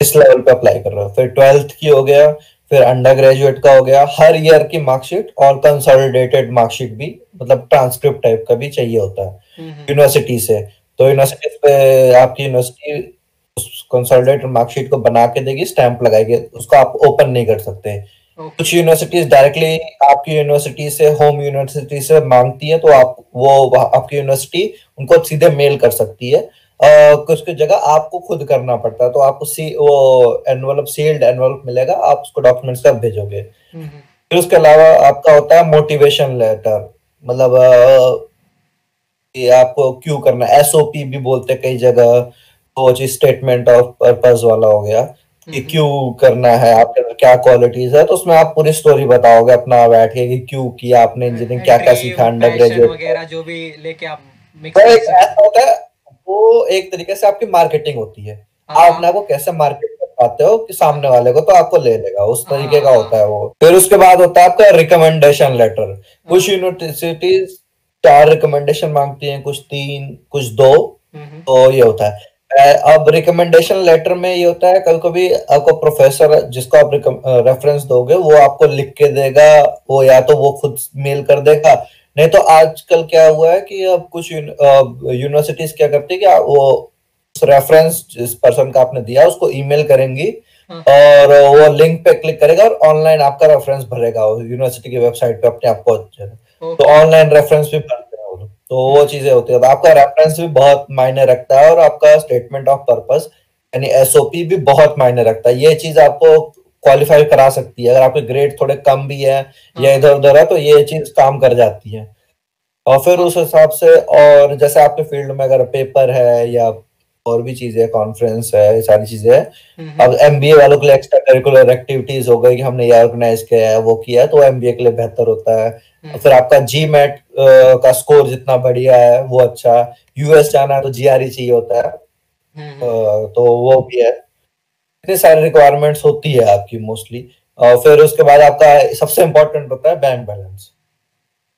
इस लेवल पे अप्लाई कर रहे हो। फिर ट्वेल्थ की हो गया फिर अंडर ग्रेजुएट का हो गया हर ईयर की मार्कशीट और कंसोलिडेटेड मार्कशीट भी मतलब ट्रांसक्रिप्ट टाइप का भी चाहिए होता है। हम्म, यूनिवर्सिटी से। तो यूनिवर्सिटी पे आपकी यूनिवर्सिटी उस कंसोलिडेटेड मार्कशीट को बना के देगी स्टैंप लगाएगी उसको आप ओपन नहीं कर सकते। कुछ यूनिवर्सिटीज डायरेक्टली आपकी यूनिवर्सिटी से होम यूनिवर्सिटी से मांगती है तो आप वो आपकी यूनिवर्सिटी उनको सीधे मेल कर सकती है। कुछ कुछ जगह आपको खुद करना पड़ता है तो आपको सी वो एनवलप सील्ड एनवलप मिलेगा आप उसको डॉक्यूमेंट्स का भेजोगे। हम्म, हम्म, फिर उसके अलावा आपका होता है मोटिवेशन लेटर मतलब आपको क्यों करना एसओपी भी बोलते हैं कई जगह तो स्टेटमेंट ऑफ़ पर्पस वाला हो गया। कि क्यों करना है आपके अंदर क्या क्वालिटीज है तो उसमें आप पूरी स्टोरी बताओगे अपना बैठ के कि क्यों किया आपने इंजीनियरिंग क्या क्या सीखा अंडर ग्रेजुएट वगैरह जो भी लेके आप मिक्स तो एक ऐसा होता है वो एक तरीके से आपकी मार्केटिंग होती है। आप हाँ। अपने आप को कैसे मार्केट कर पाते हो कि सामने वाले को तो आपको ले लेगा उस हाँ। तरीके का होता है वो। फिर उसके बाद होता है आपका रिकमेंडेशन लेटर कुछ हाँ यूनिवर्सिटीज चार रिकमेंडेशन मांगती हैं कुछ तीन कुछ दो हम्म, हम्म, तो ये होता है। अब रिकमेंडेशन लेटर में ये होता है कभी कभी आपको प्रोफेसर जिसको आप रेफरेंस दोगे वो आपको लिख के देगा वो या तो वो खुद मेल कर देगा। नहीं तो आजकल क्या हुआ है कि अब कुछ यूनिवर्सिटीज क्या करती है कि वो रेफरेंस जिस पर्सन का आपने दिया उसको ईमेल करेंगी हाँ। और वो लिंक पे क्लिक करेगा और ऑनलाइन आपका रेफरेंस भरेगा यूनिवर्सिटी की वेबसाइट पे अपने आप पहुँच जाएगा। तो ऑनलाइन रेफरेंस भी भरते तो वो चीज़ें होती है। तो आपका रेफरेंस भी बहुत मायने रखता है और आपका स्टेटमेंट ऑफ़ पर्पस यानी एसओपी भी बहुत मायने रखता है। ये चीज़ आपको क्वालिफाई करा सकती है। अगर आपके ग्रेड थोड़े कम भी है या हाँ। इधर उधर है तो ये चीज़ काम कर जाती है। और फिर उस हिसाब से और जैसे आपके फ़ील्ड में अगर पेपर है या और भी चीज़ें कॉन्फ्रेंस है ये सारी चीज़ें अब एमबीए वालों के लिए एक्स्ट्रा करिकुलर एक्टिविटीज़ हो गई कि हमने ये ऑर्गेनाइज किया है वो किया है तो एमबीए के लिए बेहतर होता है। और फिर आपका जी मैट का स्कोर जितना बढ़िया है वो अच्छा यूएस जाना है तो जीआरई चाहिए होता है। हम्म, तो वो भी है। इतनी सारी रिक्वायरमेंट्स होती है आपकी मोस्टली और फिर उसके बाद आपका सबसे इम्पोर्टेंट होता है बैंक बैलेंस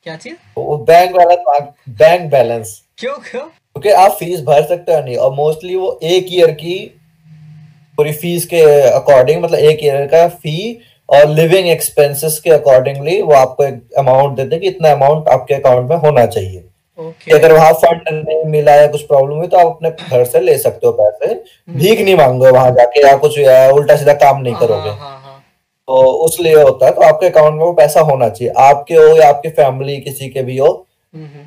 क्या चीज़? तो वो बैंक वाला बैंक बैलेंस क्यों क्यों? क्योंकि आप फ़ीस भर सकते हो नहीं। और मोस्टली वो एक ईयर की पूरी फ़ीस के अकॉर्डिंग मतलब एक ईयर का फ़ी और लिविंग एक्सपेंसेस के अकॉर्डिंगली वो आपको एक अमाउंट देते हैं कि इतना अमाउंट आपके अकाउंट में होना चाहिए। कि ओके अगर वहाँ फंड नहीं मिला या कुछ प्रॉब्लम हुई तो आप अपने घर से ले सकते हो पैसे। हम्म, भीख नहीं मांगोगे वहाँ जाके या कुछ या उल्टा सीधा काम नहीं हाँ करोगे। हाँ हाँ। हाँ तो उसलिए होता है तो आपके अकाउंट में वो पैसा होना चाहिए। आपके हो या आपकी फैमिली किसी के भी हो हम्म, हम्म,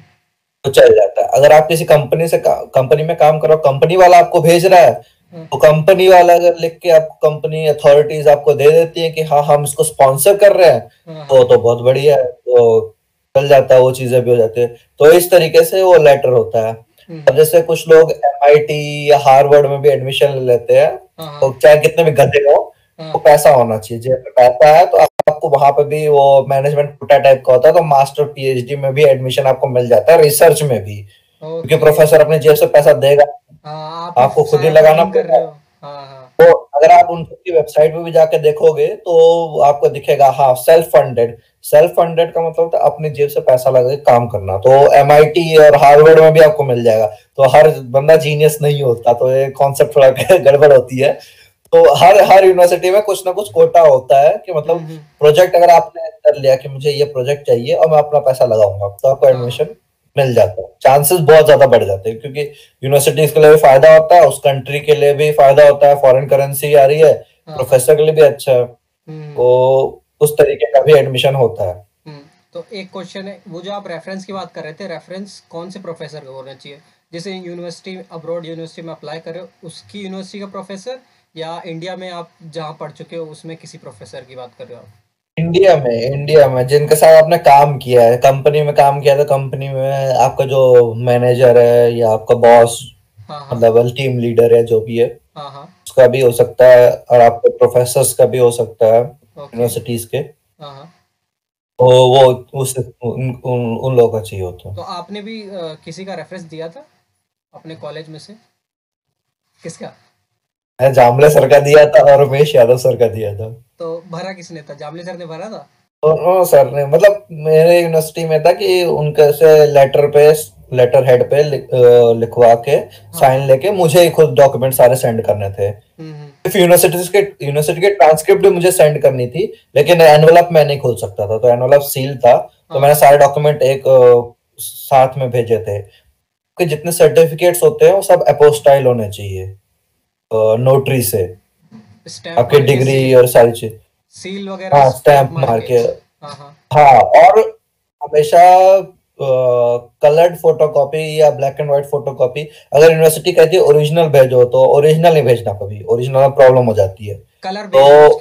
तो चल जाता है। अगर आप किसी कंपनी से कंपनी में काम करो कंपनी वाला आपको भेज रहा हाँ तो कंपनी वाला अगर लिख के आपको कंपनी अथॉरिटीज आपको दे देती है कि हाँ हम इसको स्पॉन्सर कर रहे हैं हाँ। तो तो बहुत बढ़िया है। तो चल जाता है वो चीज़ें भी हो जाती है। तो इस तरीके से वो लेटर होता है। हम्म, अब जैसे कुछ लोग एमआईटी या हार्वर्ड में भी एडमिशन ले लेते हैं हाँ। तो चाहे कितने भी गधे हो हाँ। तो पैसा होना चाहिए। जेब पैसा है तो आपको वहाँ पे भी वो मैनेजमेंट कोटा टाइप का होता है तो मास्टर पीएचडी में भी एडमिशन आपको मिल जाता है रिसर्च में भी। क्योंकि प्रोफेसर अपने जेब से पैसा देगा। हाँ आप आपको खुद ही लगाना पड़ेगा। हो हाँ। तो अगर आप उनकी वेबसाइट पे भी जाके देखोगे तो आपको दिखेगा हाँ सेल्फ फंडेड सेल्फ फंडेड का मतलब है अपनी जेब से पैसा लगा के काम करना। तो एमआईटी और हार्वर्ड में भी आपको मिल जाएगा। तो हर बंदा जीनियस नहीं होता तो ये कॉन्सेप्ट थोड़ा गड़बड़ होती है। तो हर हर यूनिवर्सिटी में कुछ ना कुछ कोटा होता है कि मतलब हम्म, हम्म, प्रोजेक्ट अगर आपने कर लिया कि मुझे ये प्रोजेक्ट चाहिए और मैं अपना पैसा लगाऊँगा। तो आपको एडमिशन मिल जाता है। चांसेस बहुत ज़्यादा बढ़ जाते हैं क्योंकि यूनिवर्सिटीज के लिए भी फ़ायदा होता है उस कंट्री के लिए भी फ़ायदा होता है फॉरेन करेंसी आ रही है हाँ। प्रोफेसर के लिए भी अच्छा है। हम्म, तो उस तरीके का भी एडमिशन होता है। हम्म, तो एक क्वेश्चन है वो जो आप रेफरेंस की बात कर रहे थे रेफरेंस कौन से प्रोफेसर का होना चाहिए? जैसे यूनिवर्सिटी अब्रॉड यूनिवर्सिटी में अप्लाई कर रहे हो उसकी यूनिवर्सिटी का प्रोफेसर या इंडिया में आप जहाँ पढ़ चुके हो उसमें किसी प्रोफेसर की बात कर रहे हो आप? इंडिया में इंडिया में जिनके साथ आपने काम किया है कंपनी में काम किया तो कंपनी में आपका जो मैनेजर है या आपका बॉस हाँ हाँ। मतलब टीम लीडर है जो भी है हाँ हाँ। उसका भी हो सकता है और आपके प्रोफेसर का भी हो सकता है यूनिवर्सिटीज के। हाँ हाँ। तो वो उस उन, उन, उन लोगों का चाहिए होता है। तो आपने भी किसी का रेफरेंस दिया था अपने कॉलेज में से? किसका? मैं जामले सर का दिया था और उमेश यादव सर का दिया था। तो भरा किसने था? जामले सर ने भरा था? दोनों सर ने मतलब मेरे यूनिवर्सिटी में था कि उनके से लेटर पे लेटर हेड पे लिखवा के हाँ। साइन लेके मुझे ही खुद डॉक्यूमेंट सारे सेंड करने थे। हम्म हम्म, सिर्फ़ यूनिवर्सिटी के यूनिवर्सिटी के ट्रांसक्रिप्ट भी मुझे सेंड करनी थी लेकिन एनवलप मैं नहीं खोल सकता था तो एनवलप सील था। हाँ। तो हाँ। मैंने सारे डॉक्यूमेंट एक साथ में भेजे थे। कि जितने सर्टिफिकेट्स होते हैं वो सब अपोस्टाइल होने चाहिए। नोटरी से. आपकी डिग्री और सारी चीज़. सील वगैरह हाँ स्टैंप मार के हाँ हाँ. हाँ और हमेशा कलर्ड फोटोकॉपी या ब्लैक एंड व्हाइट फोटोकॉपी अगर यूनिवर्सिटी कहती है ओरिजिनल भेजो तो ओरिजिनल नहीं भेजना कभी. ओरिजिनल में प्रॉब्लम हो जाती है. कलर तो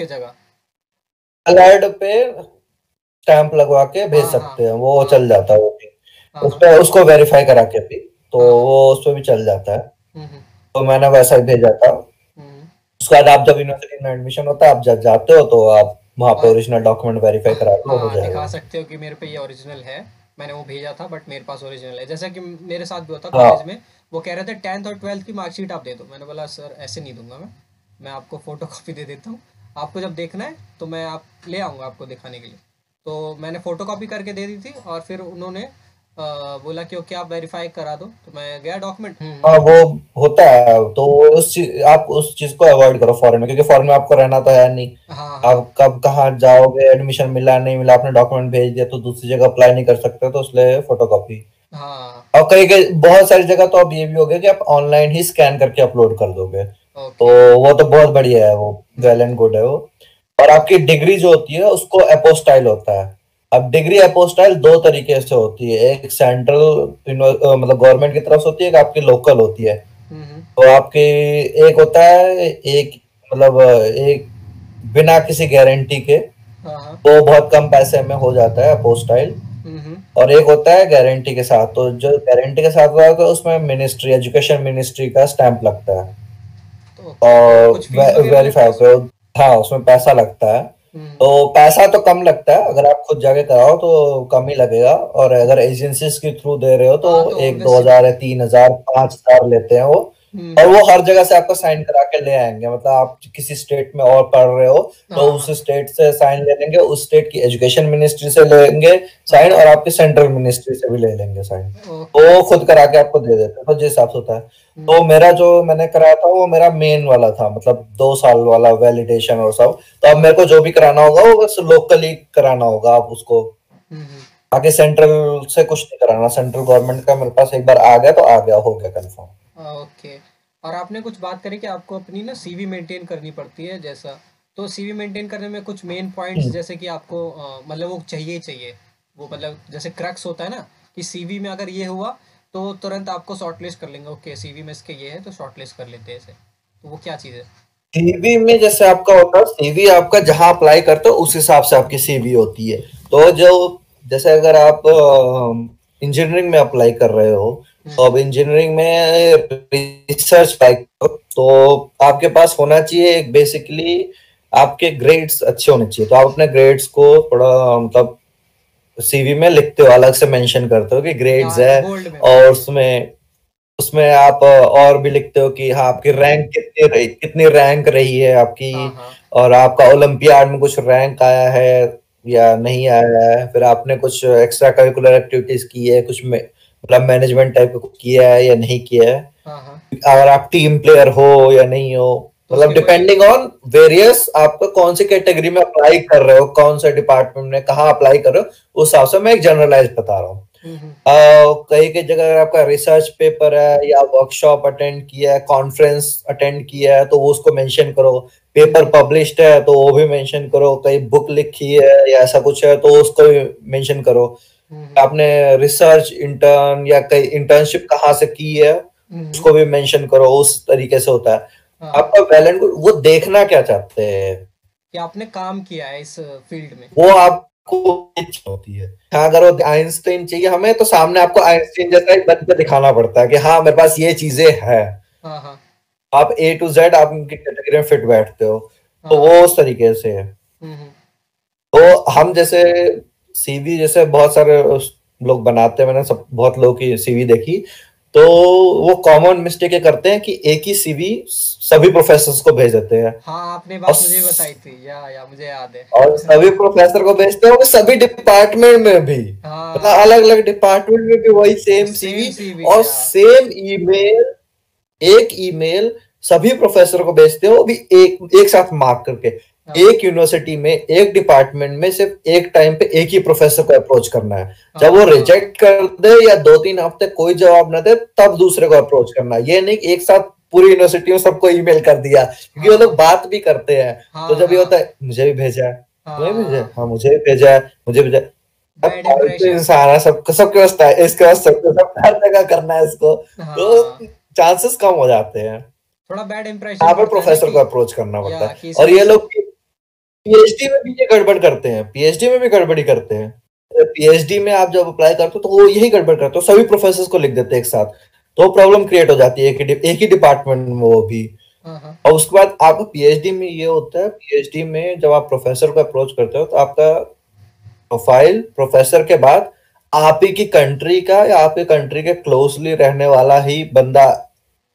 कलर्ड पे स्टैंप लगवा के भेज हाँ, सकते हैं. वो हाँ, चल जाता है वो भी. उस पर उसको वेरीफाई करा के भी तो वो उस पर भी चल जाता है. हम्म, हम्म। तो मैंने वैसा ही भेजा था। हम्म। उसके बाद आप जब यूनिवर्सिटी में एडमिशन होता है आप जब जाते हो तो आप वहाँ पे ओरिजिनल डॉक्यूमेंट वेरीफाई करा के हो जाएगा दिखा सकते हो कि मेरे पे ये ओरिजिनल है। मैंने वो भेजा था बट मेरे पास ओरिजिनल है। जैसा कि मेरे साथ भी होता कॉलेज हाँ। में। वो कह रहे थे टेंथ और ट्वेल्थ की मार्कशीट आप दे दो। मैंने बोला सर ऐसे नहीं दूँगा मैं। मैं आपको फ़ोटो कॉपी दे देता हूँ। आपको जब देखना है तो मैं आप ले आऊँगा आपको दिखाने के लिए। तो मैंने फ़ोटो कॉपी करके दे दी थी और फिर उन्होंने बोला कि ओके आप वेरीफाई करा दो। तो मैं गया डॉक्यूमेंट हम्म। हाँ वो होता है। तो उस चीज़ आप उस चीज़ को अवॉइड करो फॉरेन में क्योंकि फॉरेन में आपको रहना तो है नहीं। हाँ। आप कब कहाँ जाओगे एडमिशन मिला नहीं मिला आपने डॉक्यूमेंट भेज दिया तो दूसरी जगह अप्लाई नहीं कर सकते तो इसलिए फ़ोटो कॉपी हाँ। और कई कई बहुत सारी जगह तो अब ये भी हो गया कि आप ऑनलाइन ही स्कैन करके अपलोड कर दोगे। तो वो तो बहुत बढ़िया है वो वेल एंड गुड है वो। और आपकी डिग्री जो होती है उसको एपोस्टाइल होता है। अब डिग्री अपोस्टाइल दो तरीके से होती है एक सेंट्रल मतलब गवर्नमेंट की तरफ़ से होती है एक आपकी लोकल होती है। तो आपके एक होता है एक मतलब एक बिना किसी गारंटी के हाँ। तो बहुत कम पैसे में हो जाता है अपोस्टाइल। और एक होता है गारंटी के साथ तो जो गारंटी के साथ होता है उसमें मिनिस्ट्री एजुकेशन मिनिस्ट्री का स्टैंप लगता है तो और वेरीफाई हाँ उसमें पैसा लगता है। तो पैसा तो कम लगता है अगर आप खुद जाके कराओ तो कम ही लगेगा और अगर एजेंसी के थ्रू दे रहे हो तो, हाँ, तो एक दो हज़ार या तीन हज़ार पाँच हज़ार लेते हैं वो हम्म। और वो हर जगह से आपको साइन करा के ले आएँगे। मतलब आप किसी स्टेट में और पढ़ रहे हो तो हाँ। उस स्टेट से साइन ले लेंगे उस स्टेट की एजुकेशन मिनिस्ट्री से लेंगे साइन और आपके सेंट्रल मिनिस्ट्री से भी ले लेंगे साइन वो खुद करा के आपको दे देते हैं तो जिस हिसाब से होता है। हम्म। तो मेरा जो मैंने कराया था वो मेरा मेन वाला था मतलब दो साल वाला वैलिडेशन और सब। तो अब मेरे को जो भी कराना होगा वो बस लोकली कराना होगा आप उसको। हम्म। आगे सेंट्रल से कुछ नहीं कराना। सेंट्रल गवर्नमेंट का मेरे पास एक बार आ गया तो आ गया हो गया कंफर्म ओके। और आपने कुछ बात करी कि आपको अपनी ना सीवी मेंटेन करनी पड़ती है जैसा। तो सीवी मेंटेन करने में कुछ मेन पॉइंट्स हम्म। जैसे कि आपको मतलब वो चाहिए ही चाहिए। वो मतलब जैसे क्रक्स होता है ना कि सीवी में अगर ये हुआ तो तुरंत आपको शॉर्टलिस्ट कर लेंगे। ओके सीवी में इसके ये है तो शॉर्टलिस्ट कर लेते हैं इसे। तो वो क्या चीज़ है? सीवी में जैसे आपका होता है सीवी आपका जहाँ अप्लाई करते हो उस हिसाब से आपकी सीवी होती है। तो जो जैसे अगर आप इंजीनियरिंग में अप्लाई कर रहे हो तो अब इंजीनियरिंग में रिसर्च लाइक तो आपके पास होना चाहिए एक बेसिकली आपके ग्रेड्स अच्छे होने चाहिए। तो आप अपने ग्रेड्स को थोड़ा मतलब सीवी में लिखते हो अलग से मेंशन करते हो कि ग्रेड्स हाँ, है और उसमें उसमें आप और भी लिखते हो कि हाँ आपकी रैंक कितनी रही कितनी रैंक रही है आपकी हाँ, हाँ। और आपका ओलंपियाड में कुछ रैंक आया है या नहीं आया है। फिर आपने कुछ एक्स्ट्रा करिकुलर एक्टिविटीज़ की है कुछ में मतलब मैनेजमेंट टाइप का किया है या नहीं किया है हाँ, हाँ। अगर आप टीम प्लेयर हो या नहीं हो मतलब डिपेंडिंग ऑन वेरियस आपको कौन सी कैटेगरी में अप्लाई कर रहे हो कौन से डिपार्टमेंट में कहा अप्लाई कर रहे हो उस हिसाब से मैं एक जनरलाइज बता रहा हूँ हम्म, हम्म। कई कई जगह अगर आपका रिसर्च पेपर है या वर्कशॉप अटेंड किया है कॉन्फ्रेंस अटेंड किया है तो वो उसको मेंशन करो पेपर पब्लिश्ड है तो वो भी मेंशन करो कई बुक लिखी है या ऐसा कुछ है तो उसको भी मेंशन करो। आपने रिसर्च इंटर्न या कई इंटर्नशिप कहाँ से की है हम्म। उसको भी मेंशन करो उस तरीके से होता है। हाँ। आपका वैलेंट वो देखना क्या चाहते हैं? कि आपने काम किया है इस फ़ील्ड में। वो आपको होती है। हाँ अगर वो आइंस्टाइन चाहिए हमें तो सामने आपको आइंस्टाइन जैसा ही बन दिखाना पड़ता है कि हाँ मेरे पास ये चीज़ें है। हाँ हाँ। आप ए टू जेड आप उनकी कैटेगरी में फिट बैठते हो। तो हाँ। वो उस तरीके से है। हम्म, तो हम जैसे सीवी जैसे बहुत सारे लोग बनाते हैं मैंने सब बहुत लोगों की सीवी देखी। तो वो कॉमन मिस्टेक ये करते हैं कि एक ही सीवी सभी प्रोफेसर को भेज देते हैं। हाँ आपने बात मुझे बताई थी या या मुझे याद है। और सभी प्रोफेसर को भेजते हैं सभी डिपार्टमेंट में भी। हाँ, मतलब अलग अलग डिपार्टमेंट में भी वही सेम सीवी और सेम ईमेल एक ईमेल सभी प्रोफेसर को भेजते हो भी एक एक साथ मार्क करके। हाँ। एक यूनिवर्सिटी में एक डिपार्टमेंट में सिर्फ़ एक टाइम पे एक ही प्रोफेसर को अप्रोच करना है। जब वो रिजेक्ट हाँ। कर दे या दो तीन हफ़्ते कोई जवाब ना दे तब दूसरे को अप्रोच करना ये नहीं एक साथ पूरी यूनिवर्सिटी में सबको ईमेल कर दिया क्योंकि वो हाँ। लोग बात भी करते हैं। हाँ तो जब ये होता है मुझे भी भेजा है भी भेजा हाँ मुझे भी भेजा है मुझे भेजा इम्प्रेशन इंसान है सबको सबके पास है इसके पास सबको सब हर जगह करना है इसको। तो चांसेस कम हो जाते हैं। थोड़ा बैड इम्प्रेशन यहाँ पे पड़ता है ना प्रोफेसर को अप्रोच करना पड़ता है। और ये लोग पीएचडी में भी ये गड़बड़ करते हैं पीएचडी में भी गड़बड़ी करते हैं। पीएचडी में आप जब अप्लाई करते हो तो वो यही गड़बड़ करते हो। सभी प्रोफेसर को लिख देते हैं एक साथ। तो प्रॉब्लम क्रिएट हो जाती है एक ही एक ही डिपार्टमेंट में वो भी। हाँ हाँ। और उसके बाद आपका पीएचडी में ये होता है पीएचडी में जब आप प्रोफेसर को अप्रोच करते हो तो आपका प्रोफ़ाइल प्रोफेसर के बाद आप ही की कंट्री का या आपके कंट्री के क्लोजली रहने वाला ही बंदा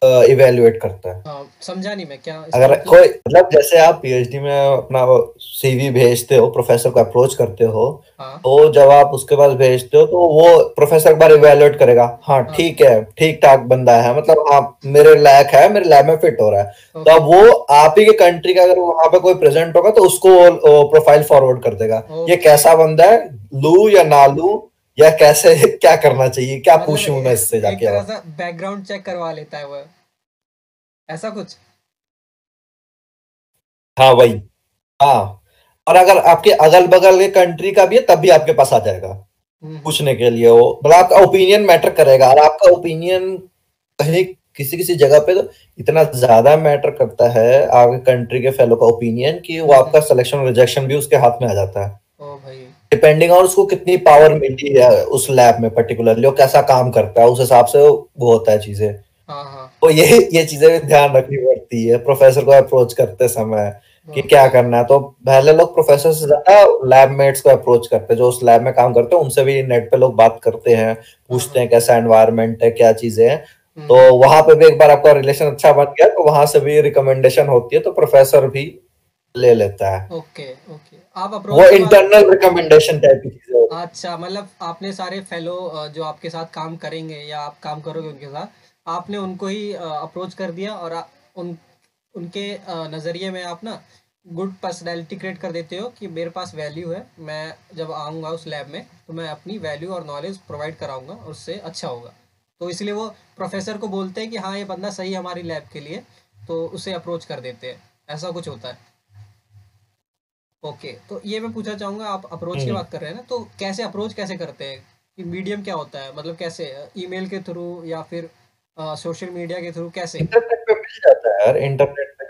इवेल्युएट करता है। हाँ समझा नहीं मैं क्या अगर कोई मतलब जैसे आप पीएचडी में अपना सीवी भेजते हो प्रोफेसर को अप्रोच करते हो हाँ। तो जब आप उसके पास भेजते हो तो वो प्रोफेसर एक बार इवेल्युएट करेगा हाँ हाँ। ठीक है ठीक ठाक बंदा है मतलब हाँ मेरे लायक है मेरे लैब में फिट हो रहा है। तो अब वो आप ही के कंट्री का अगर वहाँ पे कोई प्रेजेंट होगा तो उसको प्रोफ़ाइल फॉरवर्ड कर देगा। ये कैसा बंदा है लू या ना लू या कैसे क्या करना चाहिए? क्या मतलब पूछूँ मैं इससे जाके? बैकग्राउंड चेक करवा लेता है वो। ऐसा कुछ? हाँ वही। हाँ। और अगर आपके अगल बगल के कंट्री का भी है तब भी आपके पास आ जाएगा। हम्म। पूछने के लिए वो। मतलब आपका ओपिनियन मैटर करेगा। और आपका ओपिनियन कहीं किसी किसी जगह पे तो इतना ज़्यादा मैटर करता है आपके कंट्री के फेलो का ओपिनियन कि वो हम्म। आपका सिलेक्शन रिजेक्शन भी उसके हाथ में आ जाता है। डिपेंडिंग ऑन उसको कितनी पावर मिली है उस लैब में पर्टिकुलरली वो कैसा काम करता है उस हिसाब से वो होता है चीज़ें। हाँ हाँ। तो ये ये चीज़ें भी ध्यान रखनी पड़ती है प्रोफेसर को अप्रोच करते समय कि क्या करना है। तो पहले लोग प्रोफेसर से ज़्यादा लैब मेट्स को अप्रोच करते हैं जो उस लैब में काम करते हैं उनसे भी नेट पे लोग बात करते हैं हाँ पूछते हाँ हैं कैसा एनवायरमेंट है क्या चीज़ें हैं। हम्म। तो वहाँ पे भी एक बार आपका रिलेशन अच्छा बन गया तो वहाँ से भी रिकमेंडेशन होती है तो प्रोफेसर भी ले लेता है। Okay okay. आप वो इंटरनल रिकमेंडेशन टाइप की चीज़ें अच्छा मतलब आपने सारे फेलो जो आपके साथ काम करेंगे या आप काम करोगे उनके साथ आपने उनको ही अप्रोच कर दिया और आ, उन उनके नज़रिए में आप ना गुड पर्सनैलिटी क्रिएट कर देते हो कि मेरे पास वैल्यू है मैं जब आऊँगा उस लैब में तो मैं अपनी वैल्यू और नॉलेज प्रोवाइड कराऊँगा उससे अच्छा होगा। तो इसलिए वो प्रोफेसर को बोलते हैं कि हाँ ये बंदा सही है हमारी लैब के लिए तो उसे अप्रोच कर देते हैं। ऐसा कुछ होता है। ओके तो ये मैं पूछना चाहूँगा आप अप्रोच की हम्म। बात कर रहे हैं ना तो कैसे अप्रोच कैसे करते हैं? कि मीडियम क्या होता है? मतलब कैसे ईमेल के थ्रू या फिर सोशल मीडिया के थ्रू कैसे? इंटरनेट पे मिल जाता है यार इंटरनेट पे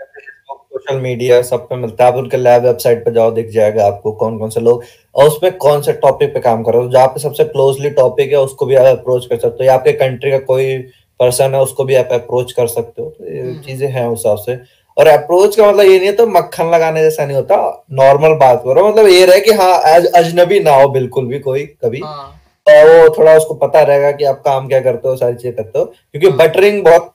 सोशल मीडिया सब पे मिलता है। आप उनके लैब वेबसाइट पे जाओ दिख जाएगा आपको कौन कौन से लोग। और उस पर कौन से टॉपिक पे काम कर रहे हो? जहाँ पे सबसे क्लोजली टॉपिक है उसको भी आप अप्रोच कर सकते हो। या आपके कंट्री का कोई पर्सन है उसको भी आप अप्रोच कर सकते हो। तो ये हम्म। चीज़ें हैं उस हिसाब से। और अप्रोच का मतलब ये नहीं है तो मक्खन लगाने जैसा नहीं होता नॉर्मल बात करो मतलब ये रहे कि हाँ एज अजनबी ना हो बिल्कुल भी कोई कभी। हाँ। और वो थोड़ा उसको पता रहेगा कि आप काम क्या करते हो सारी चीज़ें करते हो। क्योंकि हाँ। बटरिंग बहुत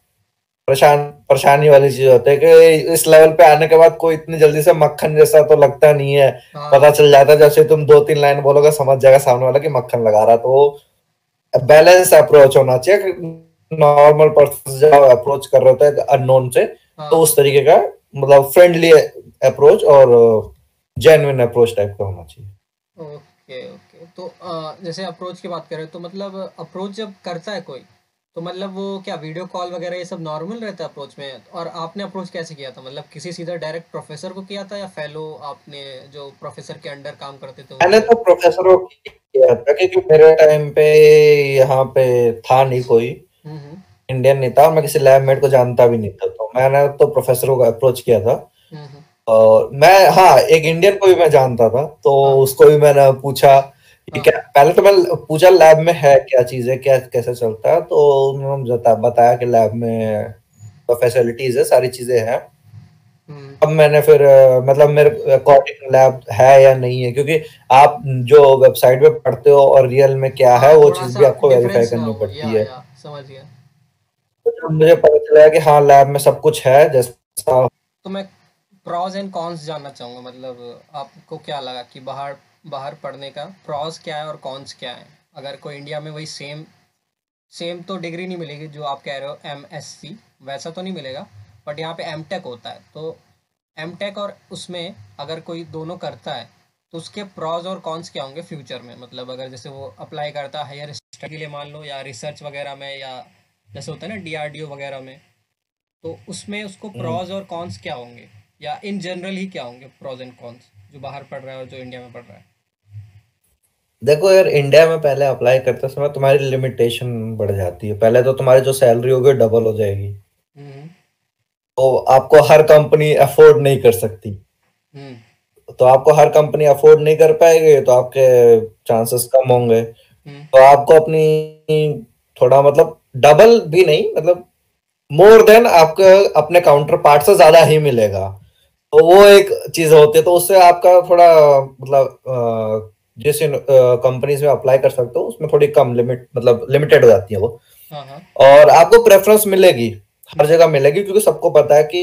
परेशान परेशानी वाली चीज़ होती है कि इस लेवल पे आने के बाद कोई इतनी जल्दी से मक्खन जैसा तो लगता नहीं है। पता हाँ चल जाता है जैसे तुम दो तीन लाइन बोलोगे समझ जाएगा सामने वाला कि मक्खन लगा रहा। तो बैलेंस अप्रोच होना चाहिए नॉर्मल पर्सन अप्रोच कर रहे होते हैं अननोन से। तो हाँ उस तरीके का मतलब फ्रेंडली अप्रोच और जेन्युइन अप्रोच टाइप का होना चाहिए। Okay okay. तो जैसे अप्रोच की बात करें तो मतलब अप्रोच जब करता है कोई तो मतलब वो क्या वीडियो कॉल वगैरह ये सब नॉर्मल रहता है अप्रोच में? और आपने अप्रोच कैसे किया था? मतलब किसी सीधा डायरेक्ट प्रोफेसर को किया था या फेलो आपने जो प्रोफेसर के अंडर काम करते थे मैंने तो प्रोफेसरों की किया था क्योंकि मेरे टाइम पे यहाँ पे था नहीं कोई। हम्म हम्म। इंडियन नहीं था और मैं किसी लैब मेट को जानता भी नहीं था तो मैंने तो प्रोफेसरों को अप्रोच किया था। हम्म हम्म, और मैं हाँ एक इंडियन को भी मैं जानता था तो हाँ। उसको भी मैंने पूछा हाँ। क्या पहले तो मैं पूछा लैब में है क्या चीज़ है क्या कैसे चलता है? तो उन्होंने बताया कि लैब में तो फैसिलिटीज़ है सारी चीज़ें हैं। हम्म। अब मैंने फिर मतलब मेरे अकॉर्डिंग लैब है या नहीं है क्योंकि आप जो वेबसाइट पे पढ़ते हो और रियल में क्या है हाँ वो चीज़ भी आपको वेरीफाई करनी पड़ती है। समझ गया। मुझे पता चला कि हाँ लैब में सब कुछ है, जैसा तो मैं प्रॉज एंड कॉन्स जानना चाहूँगा मतलब आपको क्या लगा कि बाहर बाहर पढ़ने का प्रॉज क्या है और कॉन्स क्या है? अगर कोई इंडिया में वही सेम सेम तो डिग्री नहीं मिलेगी जो आप कह रहे हो एमएससी वैसा तो नहीं मिलेगा बट यहाँ पे एम होता है। तो एम और उसमें अगर कोई दोनों करता है तो उसके प्रॉज और कॉन्स क्या होंगे फ्यूचर में? मतलब अगर जैसे वो अप्लाई करता है हायर स्टडी के लिए मान लो, या रिसर्च वगैरह में, या जैसे होता है ना डीआरडीओ वगैरह में तो उसमें उसको हम्म। प्रॉज और कॉन्स क्या होंगे? या इन जनरल ही क्या होंगे प्रॉज एंड कॉन्स जो बाहर पढ़ रहा है और जो इंडिया में पढ़ रहा है? देखो यार इंडिया में पहले अप्लाई करते समय तुम्हारी लिमिटेशन बढ़ जाती है। पहले तो तुम्हारी जो सैलरी होगी डबल हो जाएगी। हम्म। तो आपको हर कंपनी अफोर्ड नहीं कर सकती। हम्म। तो आपको हर कंपनी अफोर्ड नहीं कर पाएगी तो आपके चांसेस कम होंगे। हम्म। तो आपको अपनी थोड़ा मतलब डबल भी नहीं मतलब मोर देन आपको अपने काउंटर पार्ट से ज़्यादा ही मिलेगा। तो वो एक चीज़ होती है तो उससे आपका थोड़ा मतलब जिस कंपनीज़ में अप्लाई कर सकते हो उसमें थोड़ी कम लिमिट मतलब लिमिटेड हो जाती है वो। हाँ हाँ। और आपको प्रेफरेंस मिलेगी हर जगह मिलेगी क्योंकि सबको पता है कि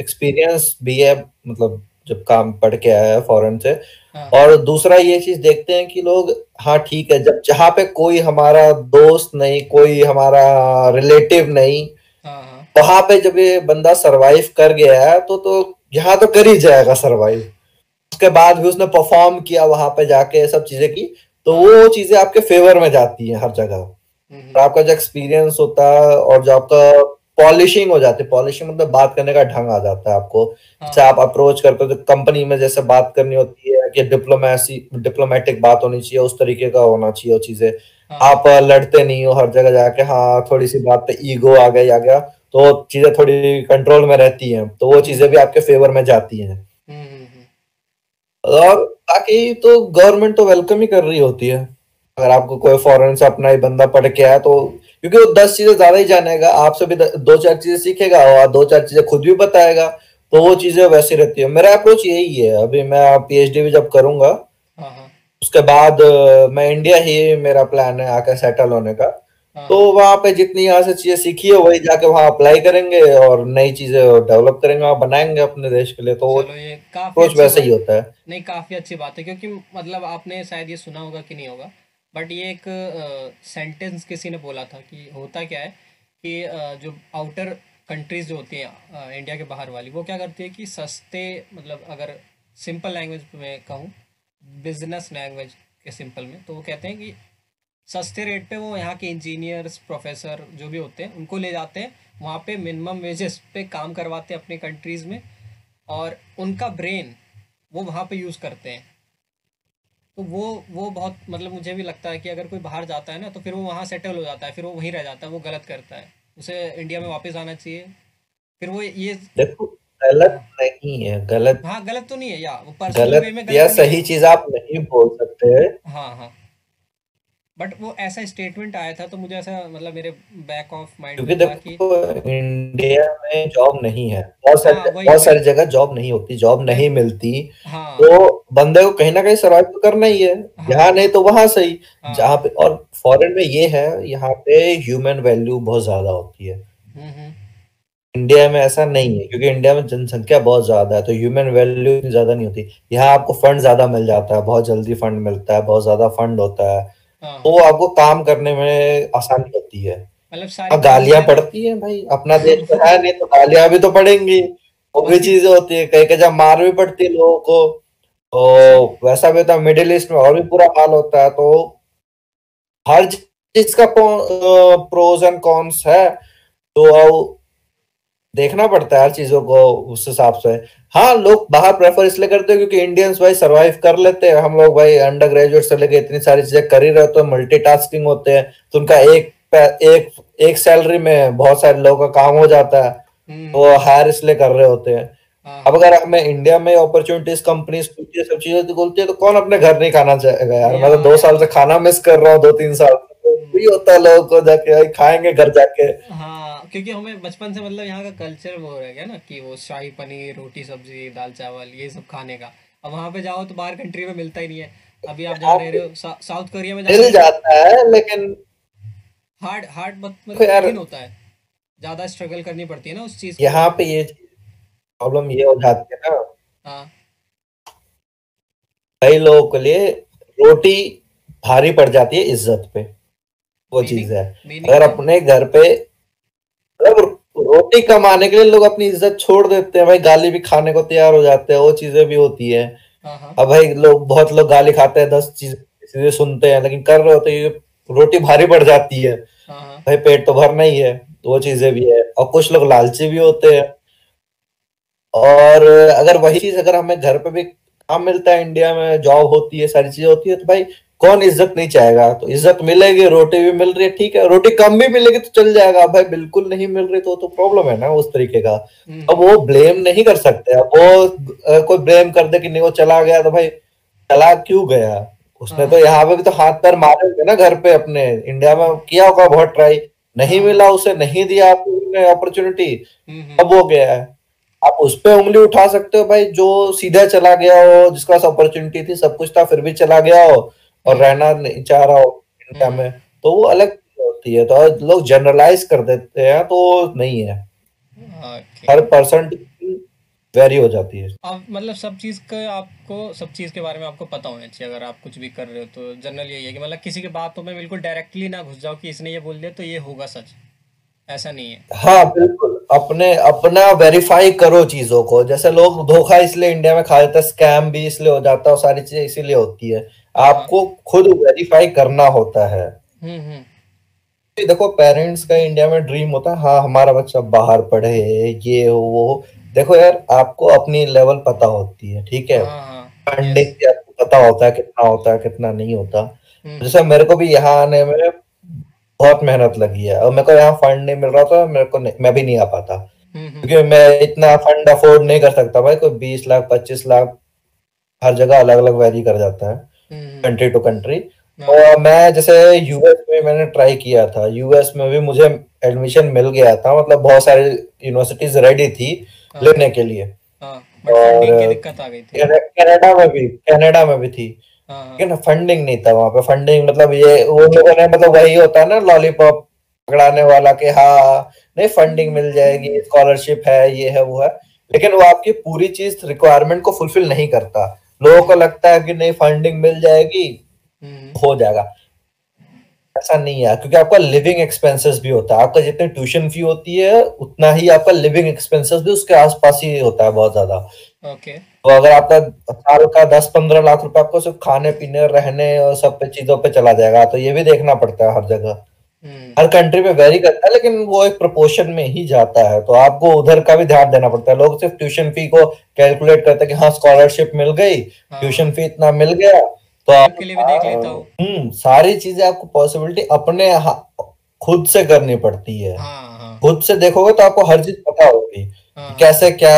एक्सपीरियंस भी है मतलब जब काम पढ़ के आया है फॉरेन से। हाँ। और दूसरा ये चीज़ देखते हैं कि लोग हाँ ठीक है जब जहाँ पे कोई हमारा दोस्त नहीं कोई हमारा रिलेटिव नहीं हाँ हाँ। वहाँ पे जब ये बंदा सरवाइव कर गया है तो तो यहाँ तो कर ही जाएगा सरवाइव उसके बाद भी उसने परफॉर्म किया वहाँ पे जाके सब चीज़ें की तो वो चीज़ें आपके फेवर में जाती हैं हर जगह। हम्म। और आपका जो एक्सपीरियंस होता है और जो आपका पॉलिशिंग हो जाती है। पॉलिशिंग मतलब बात करने का ढंग आ जाता है आपको। हाँ। जैसे आप अप्रोच करते हो तो कंपनी में जैसे बात करनी होती है कि डिप्लोमेसी डिप्लोमेटिक बात होनी चाहिए उस तरीके का होना चाहिए वो चीज़ें। हाँ। आप लड़ते नहीं हो हर जगह जाके हाँ थोड़ी सी बात पे ईगो आ गई आ गया तो चीज़ें थोड़ी कंट्रोल में रहती हैं तो वो चीज़ें भी आपके फेवर में जाती हैं। हम्म हम्म हम्म। और बाकी तो गवर्नमेंट तो वेलकम ही कर रही होती है। अगर आपको कोई फॉरेन से अपना ही बंदा पढ़ के आया तो क्योंकि वो दस चीज़ें ज़्यादा ही जानेगा आपसे भी दो चार चीज़ें सीखेगा और दो चार चीज़ें खुद भी बताएगा तो वो चीज़ें वैसी रहती है। मेरा अप्रोच यही है अभी मैं पीएचडी भी जब करूँगा हाँ हाँ। उसके बाद मैं इंडिया ही मेरा प्लान है आकर सेटल होने का। हाँ। तो वहाँ पे जितनी यहाँ से चीज़ें सीखी है वही जाके वहाँ अप्लाई करेंगे और नई चीज़ें डेवलप करेंगे और बनाएँगे अपने देश के लिए। तो वो काफ़ी अप्रोच वैसे ही होता है। नहीं काफ़ी अच्छी बात है क्योंकि मतलब आपने शायद ये सुना होगा कि नहीं होगा बट ये एक सेंटेंस किसी ने बोला था कि होता क्या है कि अ, जो आउटर कंट्रीज़ जो होती हैं इंडिया के बाहर वाली वो क्या करती है कि सस्ते मतलब अगर सिंपल लैंग्वेज में कहूँ बिज़नेस लैंग्वेज के सिंपल में तो वो कहते हैं कि सस्ते रेट पे वो यहाँ के इंजीनियर्स प्रोफेसर जो भी होते हैं उनको ले जाते हैं वहाँ पे मिनिमम वेजेस पे काम करवाते हैं अपनी कंट्रीज़ में और उनका ब्रेन वो वहाँ पे यूज़ करते हैं। तो वो वो बहुत मतलब मुझे भी लगता है कि अगर कोई बाहर जाता है ना तो फिर वो वहाँ सेटल हो जाता है फिर वो वहीं रह जाता है वो गलत करता है। उसे इंडिया में वापस आना चाहिए। फिर वो ये देखो गलत हाँ नहीं है गलत हाँ गलत तो नहीं है या वो गलत में गलत है। सही चीज़ आप नहीं बोल सकते। हाँ हाँ। बट वो ऐसा स्टेटमेंट आया था तो मुझे ऐसा मतलब मेरे बैक ऑफ़ माइंड क्योंकि था कि देखो इंडिया में जॉब नहीं है। बहुत सारी हाँ बहुत वही सारी जगह जॉब नहीं होती जॉब नहीं मिलती। हाँ। तो बंदे को कहीं ना कहीं सर्वाइव तो करना ही है। यहाँ हाँ नहीं तो वहाँ सही। हाँ। जहाँ पे और फॉरेन में ये है यहाँ पे ह्यूमन वैल्यू बहुत ज़्यादा होती है। हम्म हम्म। इंडिया में ऐसा नहीं है क्योंकि इंडिया में जनसंख्या बहुत ज़्यादा है तो ह्यूमन वैल्यू इतनी ज़्यादा नहीं होती। यहाँ आपको फंड ज़्यादा मिल जाता है बहुत जल्दी फंड मिलता है बहुत ज़्यादा फंड होता है। हाँ। तो आपको काम करने में आसानी होती है। मतलब गालियाँ पड़ती है भाई अपना देश तो है नहीं तो गालियाँ भी तो पड़ेंगी। वो भी चीज़ें होती है कहीं कहीं जब मार भी पड़ती है लोगों को। सी तो वैसा भी होता है मिडिल ईस्ट में और भी बुरा हाल होता है तो हर चीज़ का प्रोज एंड कॉन्स है तो देखना पड़ता है हर चीज़ों को उस हिसाब से। हाँ लोग बाहर प्रेफर इसलिए करते हैं क्योंकि इंडियंस भाई सरवाइव कर लेते हैं। हम लोग भाई अंडर ग्रेजुएट से लेके इतनी सारी चीज़ें कर ही रहे तो मल्टीटास्किंग होते हैं तो उनका एक एक एक सैलरी में बहुत सारे लोगों का काम हो जाता है हम्म। तो वो हायर इसलिए कर रहे होते हाँ। अब अगर हमें इंडिया में अपॉर्चुनिटीज़ कंपनीज़ सब चीज़ें बोलती है तो कौन अपने घर नहीं खाना चाहेगा यार? मैं तो दो साल से खाना मिस कर रहा हूँ दो तीन साल से। तो हम्म, होता है लोगों को जाके भाई खाएँगे घर जाके। हाँ क्योंकि हमें बचपन से मतलब यहाँ का कल्चर वो रह गया ना कि वो शाही पनीर रोटी सब्ज़ी दाल चावल ये सब खाने का। अब वहाँ पे जाओ तो बाहर कंट्री में मिलता ही नहीं है। अभी आप यहाँ रह हो साउथ कोरिया में मिल तो जाता है लेकिन हार्ड हार्ड मतलब होता है। ज़्यादा स्ट्रगल करनी पड़ती है ना उस चीज़ यहाँ पे ये प्रॉब्लम ये हो जाती है ना। हाँ। कई लोगों के लिए रोटी भारी पड़ जाती है इज़्ज़त पे। वो चीज़ है। अगर अपने घर पे मतलब रोटी कमाने के लिए लोग अपनी इज़्ज़त छोड़ देते हैं भाई गाली भी खाने को तैयार हो जाते हैं वो चीज़ें भी होती है। हाँ हाँ। अब भाई लोग बहुत लोग गाली खाते हैं दस चीज़ सुनते हैं लेकिन कर रहे होते हैं ये रोटी भारी पड़ जाती हाँ। भाई पेट तो भरना ही है तो वो चीज़ें भी है। और कुछ लोग लालची भी होते हैं। और अगर वही चीज़ अगर हमें घर पे भी काम मिलता है इंडिया में जॉब होती है सारी चीज़ें होती है तो भाई कौन इज़्ज़त नहीं चाहेगा? तो इज़्ज़त मिलेगी रोटी भी मिल रही है ठीक है रोटी कम भी मिलेगी तो चल जाएगा। भाई बिल्कुल नहीं मिल रही तो तो प्रॉब्लम है ना उस तरीके का। हम्म, अब वो ब्लेम नहीं कर सकते। अब वो कोई ब्लेम कर दे कि नहीं वो चला गया तो भाई चला क्यों गया? उसने हाँ। तो यहाँ पे भी तो हाथ पैर मारे होंगे ना घर पे अपने। इंडिया में किया होगा बहुत ट्राई नहीं हाँ। मिला उसे नहीं दिया अपॉर्चुनिटी हम्म, हम्म, अब वो गया है। आप उस पे उंगली उठा सकते हो भाई जो सीधा चला गया हो जिसके पास अपॉर्चुनिटी थी सब कुछ था फिर भी चला गया हो और रहना नहीं चाह रहा हो इंडिया हम्म। में तो वो अलग होती है तो लोग जनरलाइज कर देते हैं तो नहीं है। ओके हर पर्सन वेरी हो जाती है। अब मतलब सब चीज़ का आपको सब चीज़ के बारे में आपको पता होना चाहिए अगर आप कुछ भी कर रहे हो तो जनरल यही है कि मतलब किसी की बातों में बिल्कुल डायरेक्टली ना घुस जाओ कि इसने ये बोल दिया तो ये होगा सच। ऐसा नहीं है। हाँ बिल्कुल। अपने अपना वेरीफाई करो चीज़ों को। जैसे लोग धोखा इसलिए इंडिया में खा जाते हैं स्कैम भी इसलिए हो जाता है सारी चीज़ें इसीलिए होती है। आपको खुद वेरीफाई करना होता है। हम्म हम्म। देखो पेरेंट्स का इंडिया में ड्रीम होता है हाँ हमारा बच्चा बाहर पढ़े ये हो वो। देखो यार आपको अपनी लेवल पता होती है ठीक है? हाँ हाँ। फंडिंग आपको पता होता है कितना होता है कितना नहीं होता। हम्म। जैसे मेरे को भी यहाँ आने में बहुत मेहनत लगी है। और मेरे को यहाँ फंड नहीं मिल रहा था मेरे को नहीं, मैं भी नहीं आ पाता। हम्म हम्म। क्योंकि मैं इतना फंड अफोर्ड नहीं कर सकता भाई कोई बीस लाख पच्चीस लाख हर जगह अलग अलग वेरी कर जाता है। कंट्री टू कंट्री और मैं जैसे यूएस में मैंने ट्राई किया था। यूएस में भी मुझे एडमिशन मिल गया था। मतलब बहुत सारी यूनिवर्सिटीज रेडी थी हाँ। लेने के लिए। हाँ और कनाडा में भी कनाडा में भी थी। लेकिन फंडिंग नहीं था वहाँ पे। फंडिंग मतलब ये वो लोगों ने मतलब वही होता है ना लॉलीपॉप पकड़ाने वाला कि हाँ नहीं फंडिंग मिल जाएगी स्कॉलरशिप है ये है वो है। लेकिन वो आपकी पूरी चीज़ रिक्वायरमेंट को फुलफिल नहीं करता। लोगों को लगता है कि नहीं फंडिंग मिल जाएगी हम्म। हो जाएगा। ऐसा नहीं है क्योंकि आपका लिविंग एक्सपेंसेस भी होता है। आपका जितनी ट्यूशन फ़ी होती है उतना ही आपका लिविंग एक्सपेंसेस भी उसके आसपास ही होता है बहुत ज़्यादा। ओके तो अगर आपका साल का दस पंद्रह लाख रुपए आपको सिर्फ़ खाने पीने रहने और सब पे चीज़ों पे चला जाएगा तो ये भी देखना पड़ता है हर जगह। हम्म। हर कंट्री में वेरी करता है लेकिन वो एक प्रोपोर्शन में ही जाता है। तो आपको उधर का भी ध्यान देना पड़ता है। लोग सिर्फ़ ट्यूशन फ़ी को कैलकुलेट करते हैं कि हाँ स्कॉलरशिप मिल गई हाँ। ट्यूशन फ़ी इतना मिल गया तो आप के लिए भी देख लेता हूँ। हम्म सारी चीज़ें आपको पॉसिबिलिटी अपने खुद से करनी पड़ती है। हाँ हाँ। खुद से देखोगे तो आपको हर चीज़ पता होगी हाँ। कैसे क्या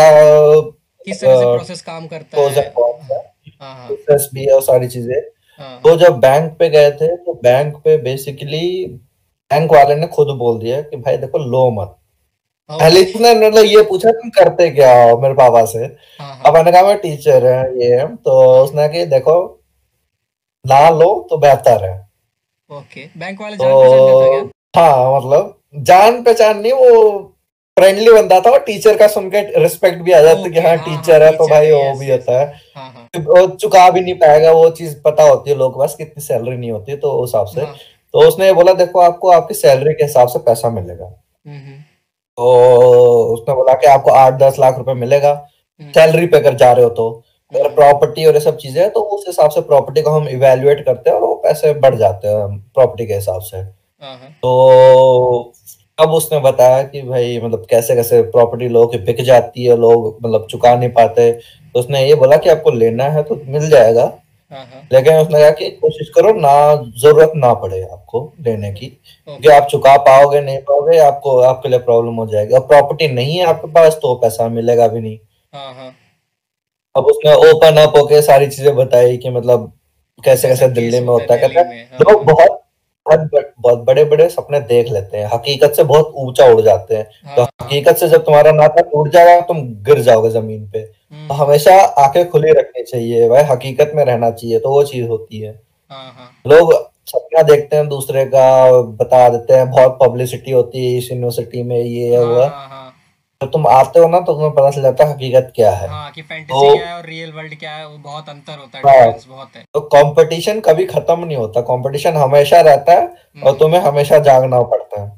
किस तरह से प्रोसेस काम करता है? है हाँ हाँ। प्रोसेस भी है और सारी चीज़ें। हाँ। तो जब बैंक पे गए थे तो बैंक पे बेसिकली बैंक वाले ने खुद बोल दिया कि भाई देखो लो मत। हाँ। पहले इसने मतलब ये पूछा तुम करते क्या हो मेरे पापा से? अब मैंने कहा मैं टीचर है ये है। तो उसने कहा कि देखो ना लो तो बेहतर है। ओके। बैंक वाले जान का था तो हाँ मतलब जान पहचान नहीं वो फ्रेंडली बनता था और टीचर का सुन के रिस्पेक्ट भी आ जाता है कि हाँ टीचर हाँ है तो भाई वो भी होता है। हाँ हाँ। वो चुका भी नहीं पाएगा वो चीज़ पता होती है लोग के पास कितनी सैलरी नहीं होती तो उस हिसाब से। तो उसने बोला देखो आपको आपकी सैलरी के हिसाब से पैसा मिलेगा। हम्म हम्म। तो उसने बोला कि आपको आठ दस लाख रुपए मिलेगा हम्म। सैलरी पे अगर जा रहे हो तो। अगर हम्म। प्रॉपर्टी और ये सब चीज़ें हैं तो उस हिसाब से प्रॉपर्टी को हम इवेल्युएट करते हैं और वो पैसे बढ़ जाते हैं प्रॉपर्टी के हिसाब से। तो अब उसने बताया कि भाई मतलब कैसे कैसे प्रॉपर्टी लोगों की बिक जाती है लोग मतलब चुका नहीं पाते। तो उसने ये बोला कि आपको लेना है तो मिल जाएगा। हाँ हाँ। लेकिन उसने कहा कि कोशिश करो ना ज़रूरत ना पड़े आपको लेने की। क्योंकि आप चुका पाओगे नहीं पाओगे आपको आपके लिए प्रॉब्लम हो जाएगी। और प्रॉपर्टी नहीं है आपके पास तो पैसा मिलेगा भी नहीं। हाँ अब उसने ओपन अप होके सारी चीज़ें बताई कि मतलब कैसे कैसे दिल्ली में होता हाँ। लोग बहुत बहुत बहुत बड़े बड़े सपने देख लेते हैं। हकीकत से बहुत ऊँचा उड़ जाते हैं। तो हाँ। हकीकत से जब तुम्हारा नाता टूट जाएगा तुम गिर जाओगे ज़मीन पे। तो हम्म हमेशा आँखें खुली रखनी चाहिए भाई हकीकत में रहना चाहिए तो वो चीज़ होती है। हाँ हाँ। लोग सपना देखते हैं दूसरे का बता देते हैं बहुत पब्लिसिटी होती है इस यूनिवर्सिटी में ये है वो। है हाँ हाँ। जब तुम आते हो ना तो तुम्हें पता चल जाता है हकीकत क्या है। हाँ कि फैंटेसी तो क्या है और रियल वर्ल्ड क्या है वो बहुत अंतर होता है हाँ। डिफरेंस बहुत है। तो कंपटीशन कभी खत्म नहीं होता कंपटीशन हमेशा रहता है और हम्म। तुम्हें हमेशा जागना पड़ता है।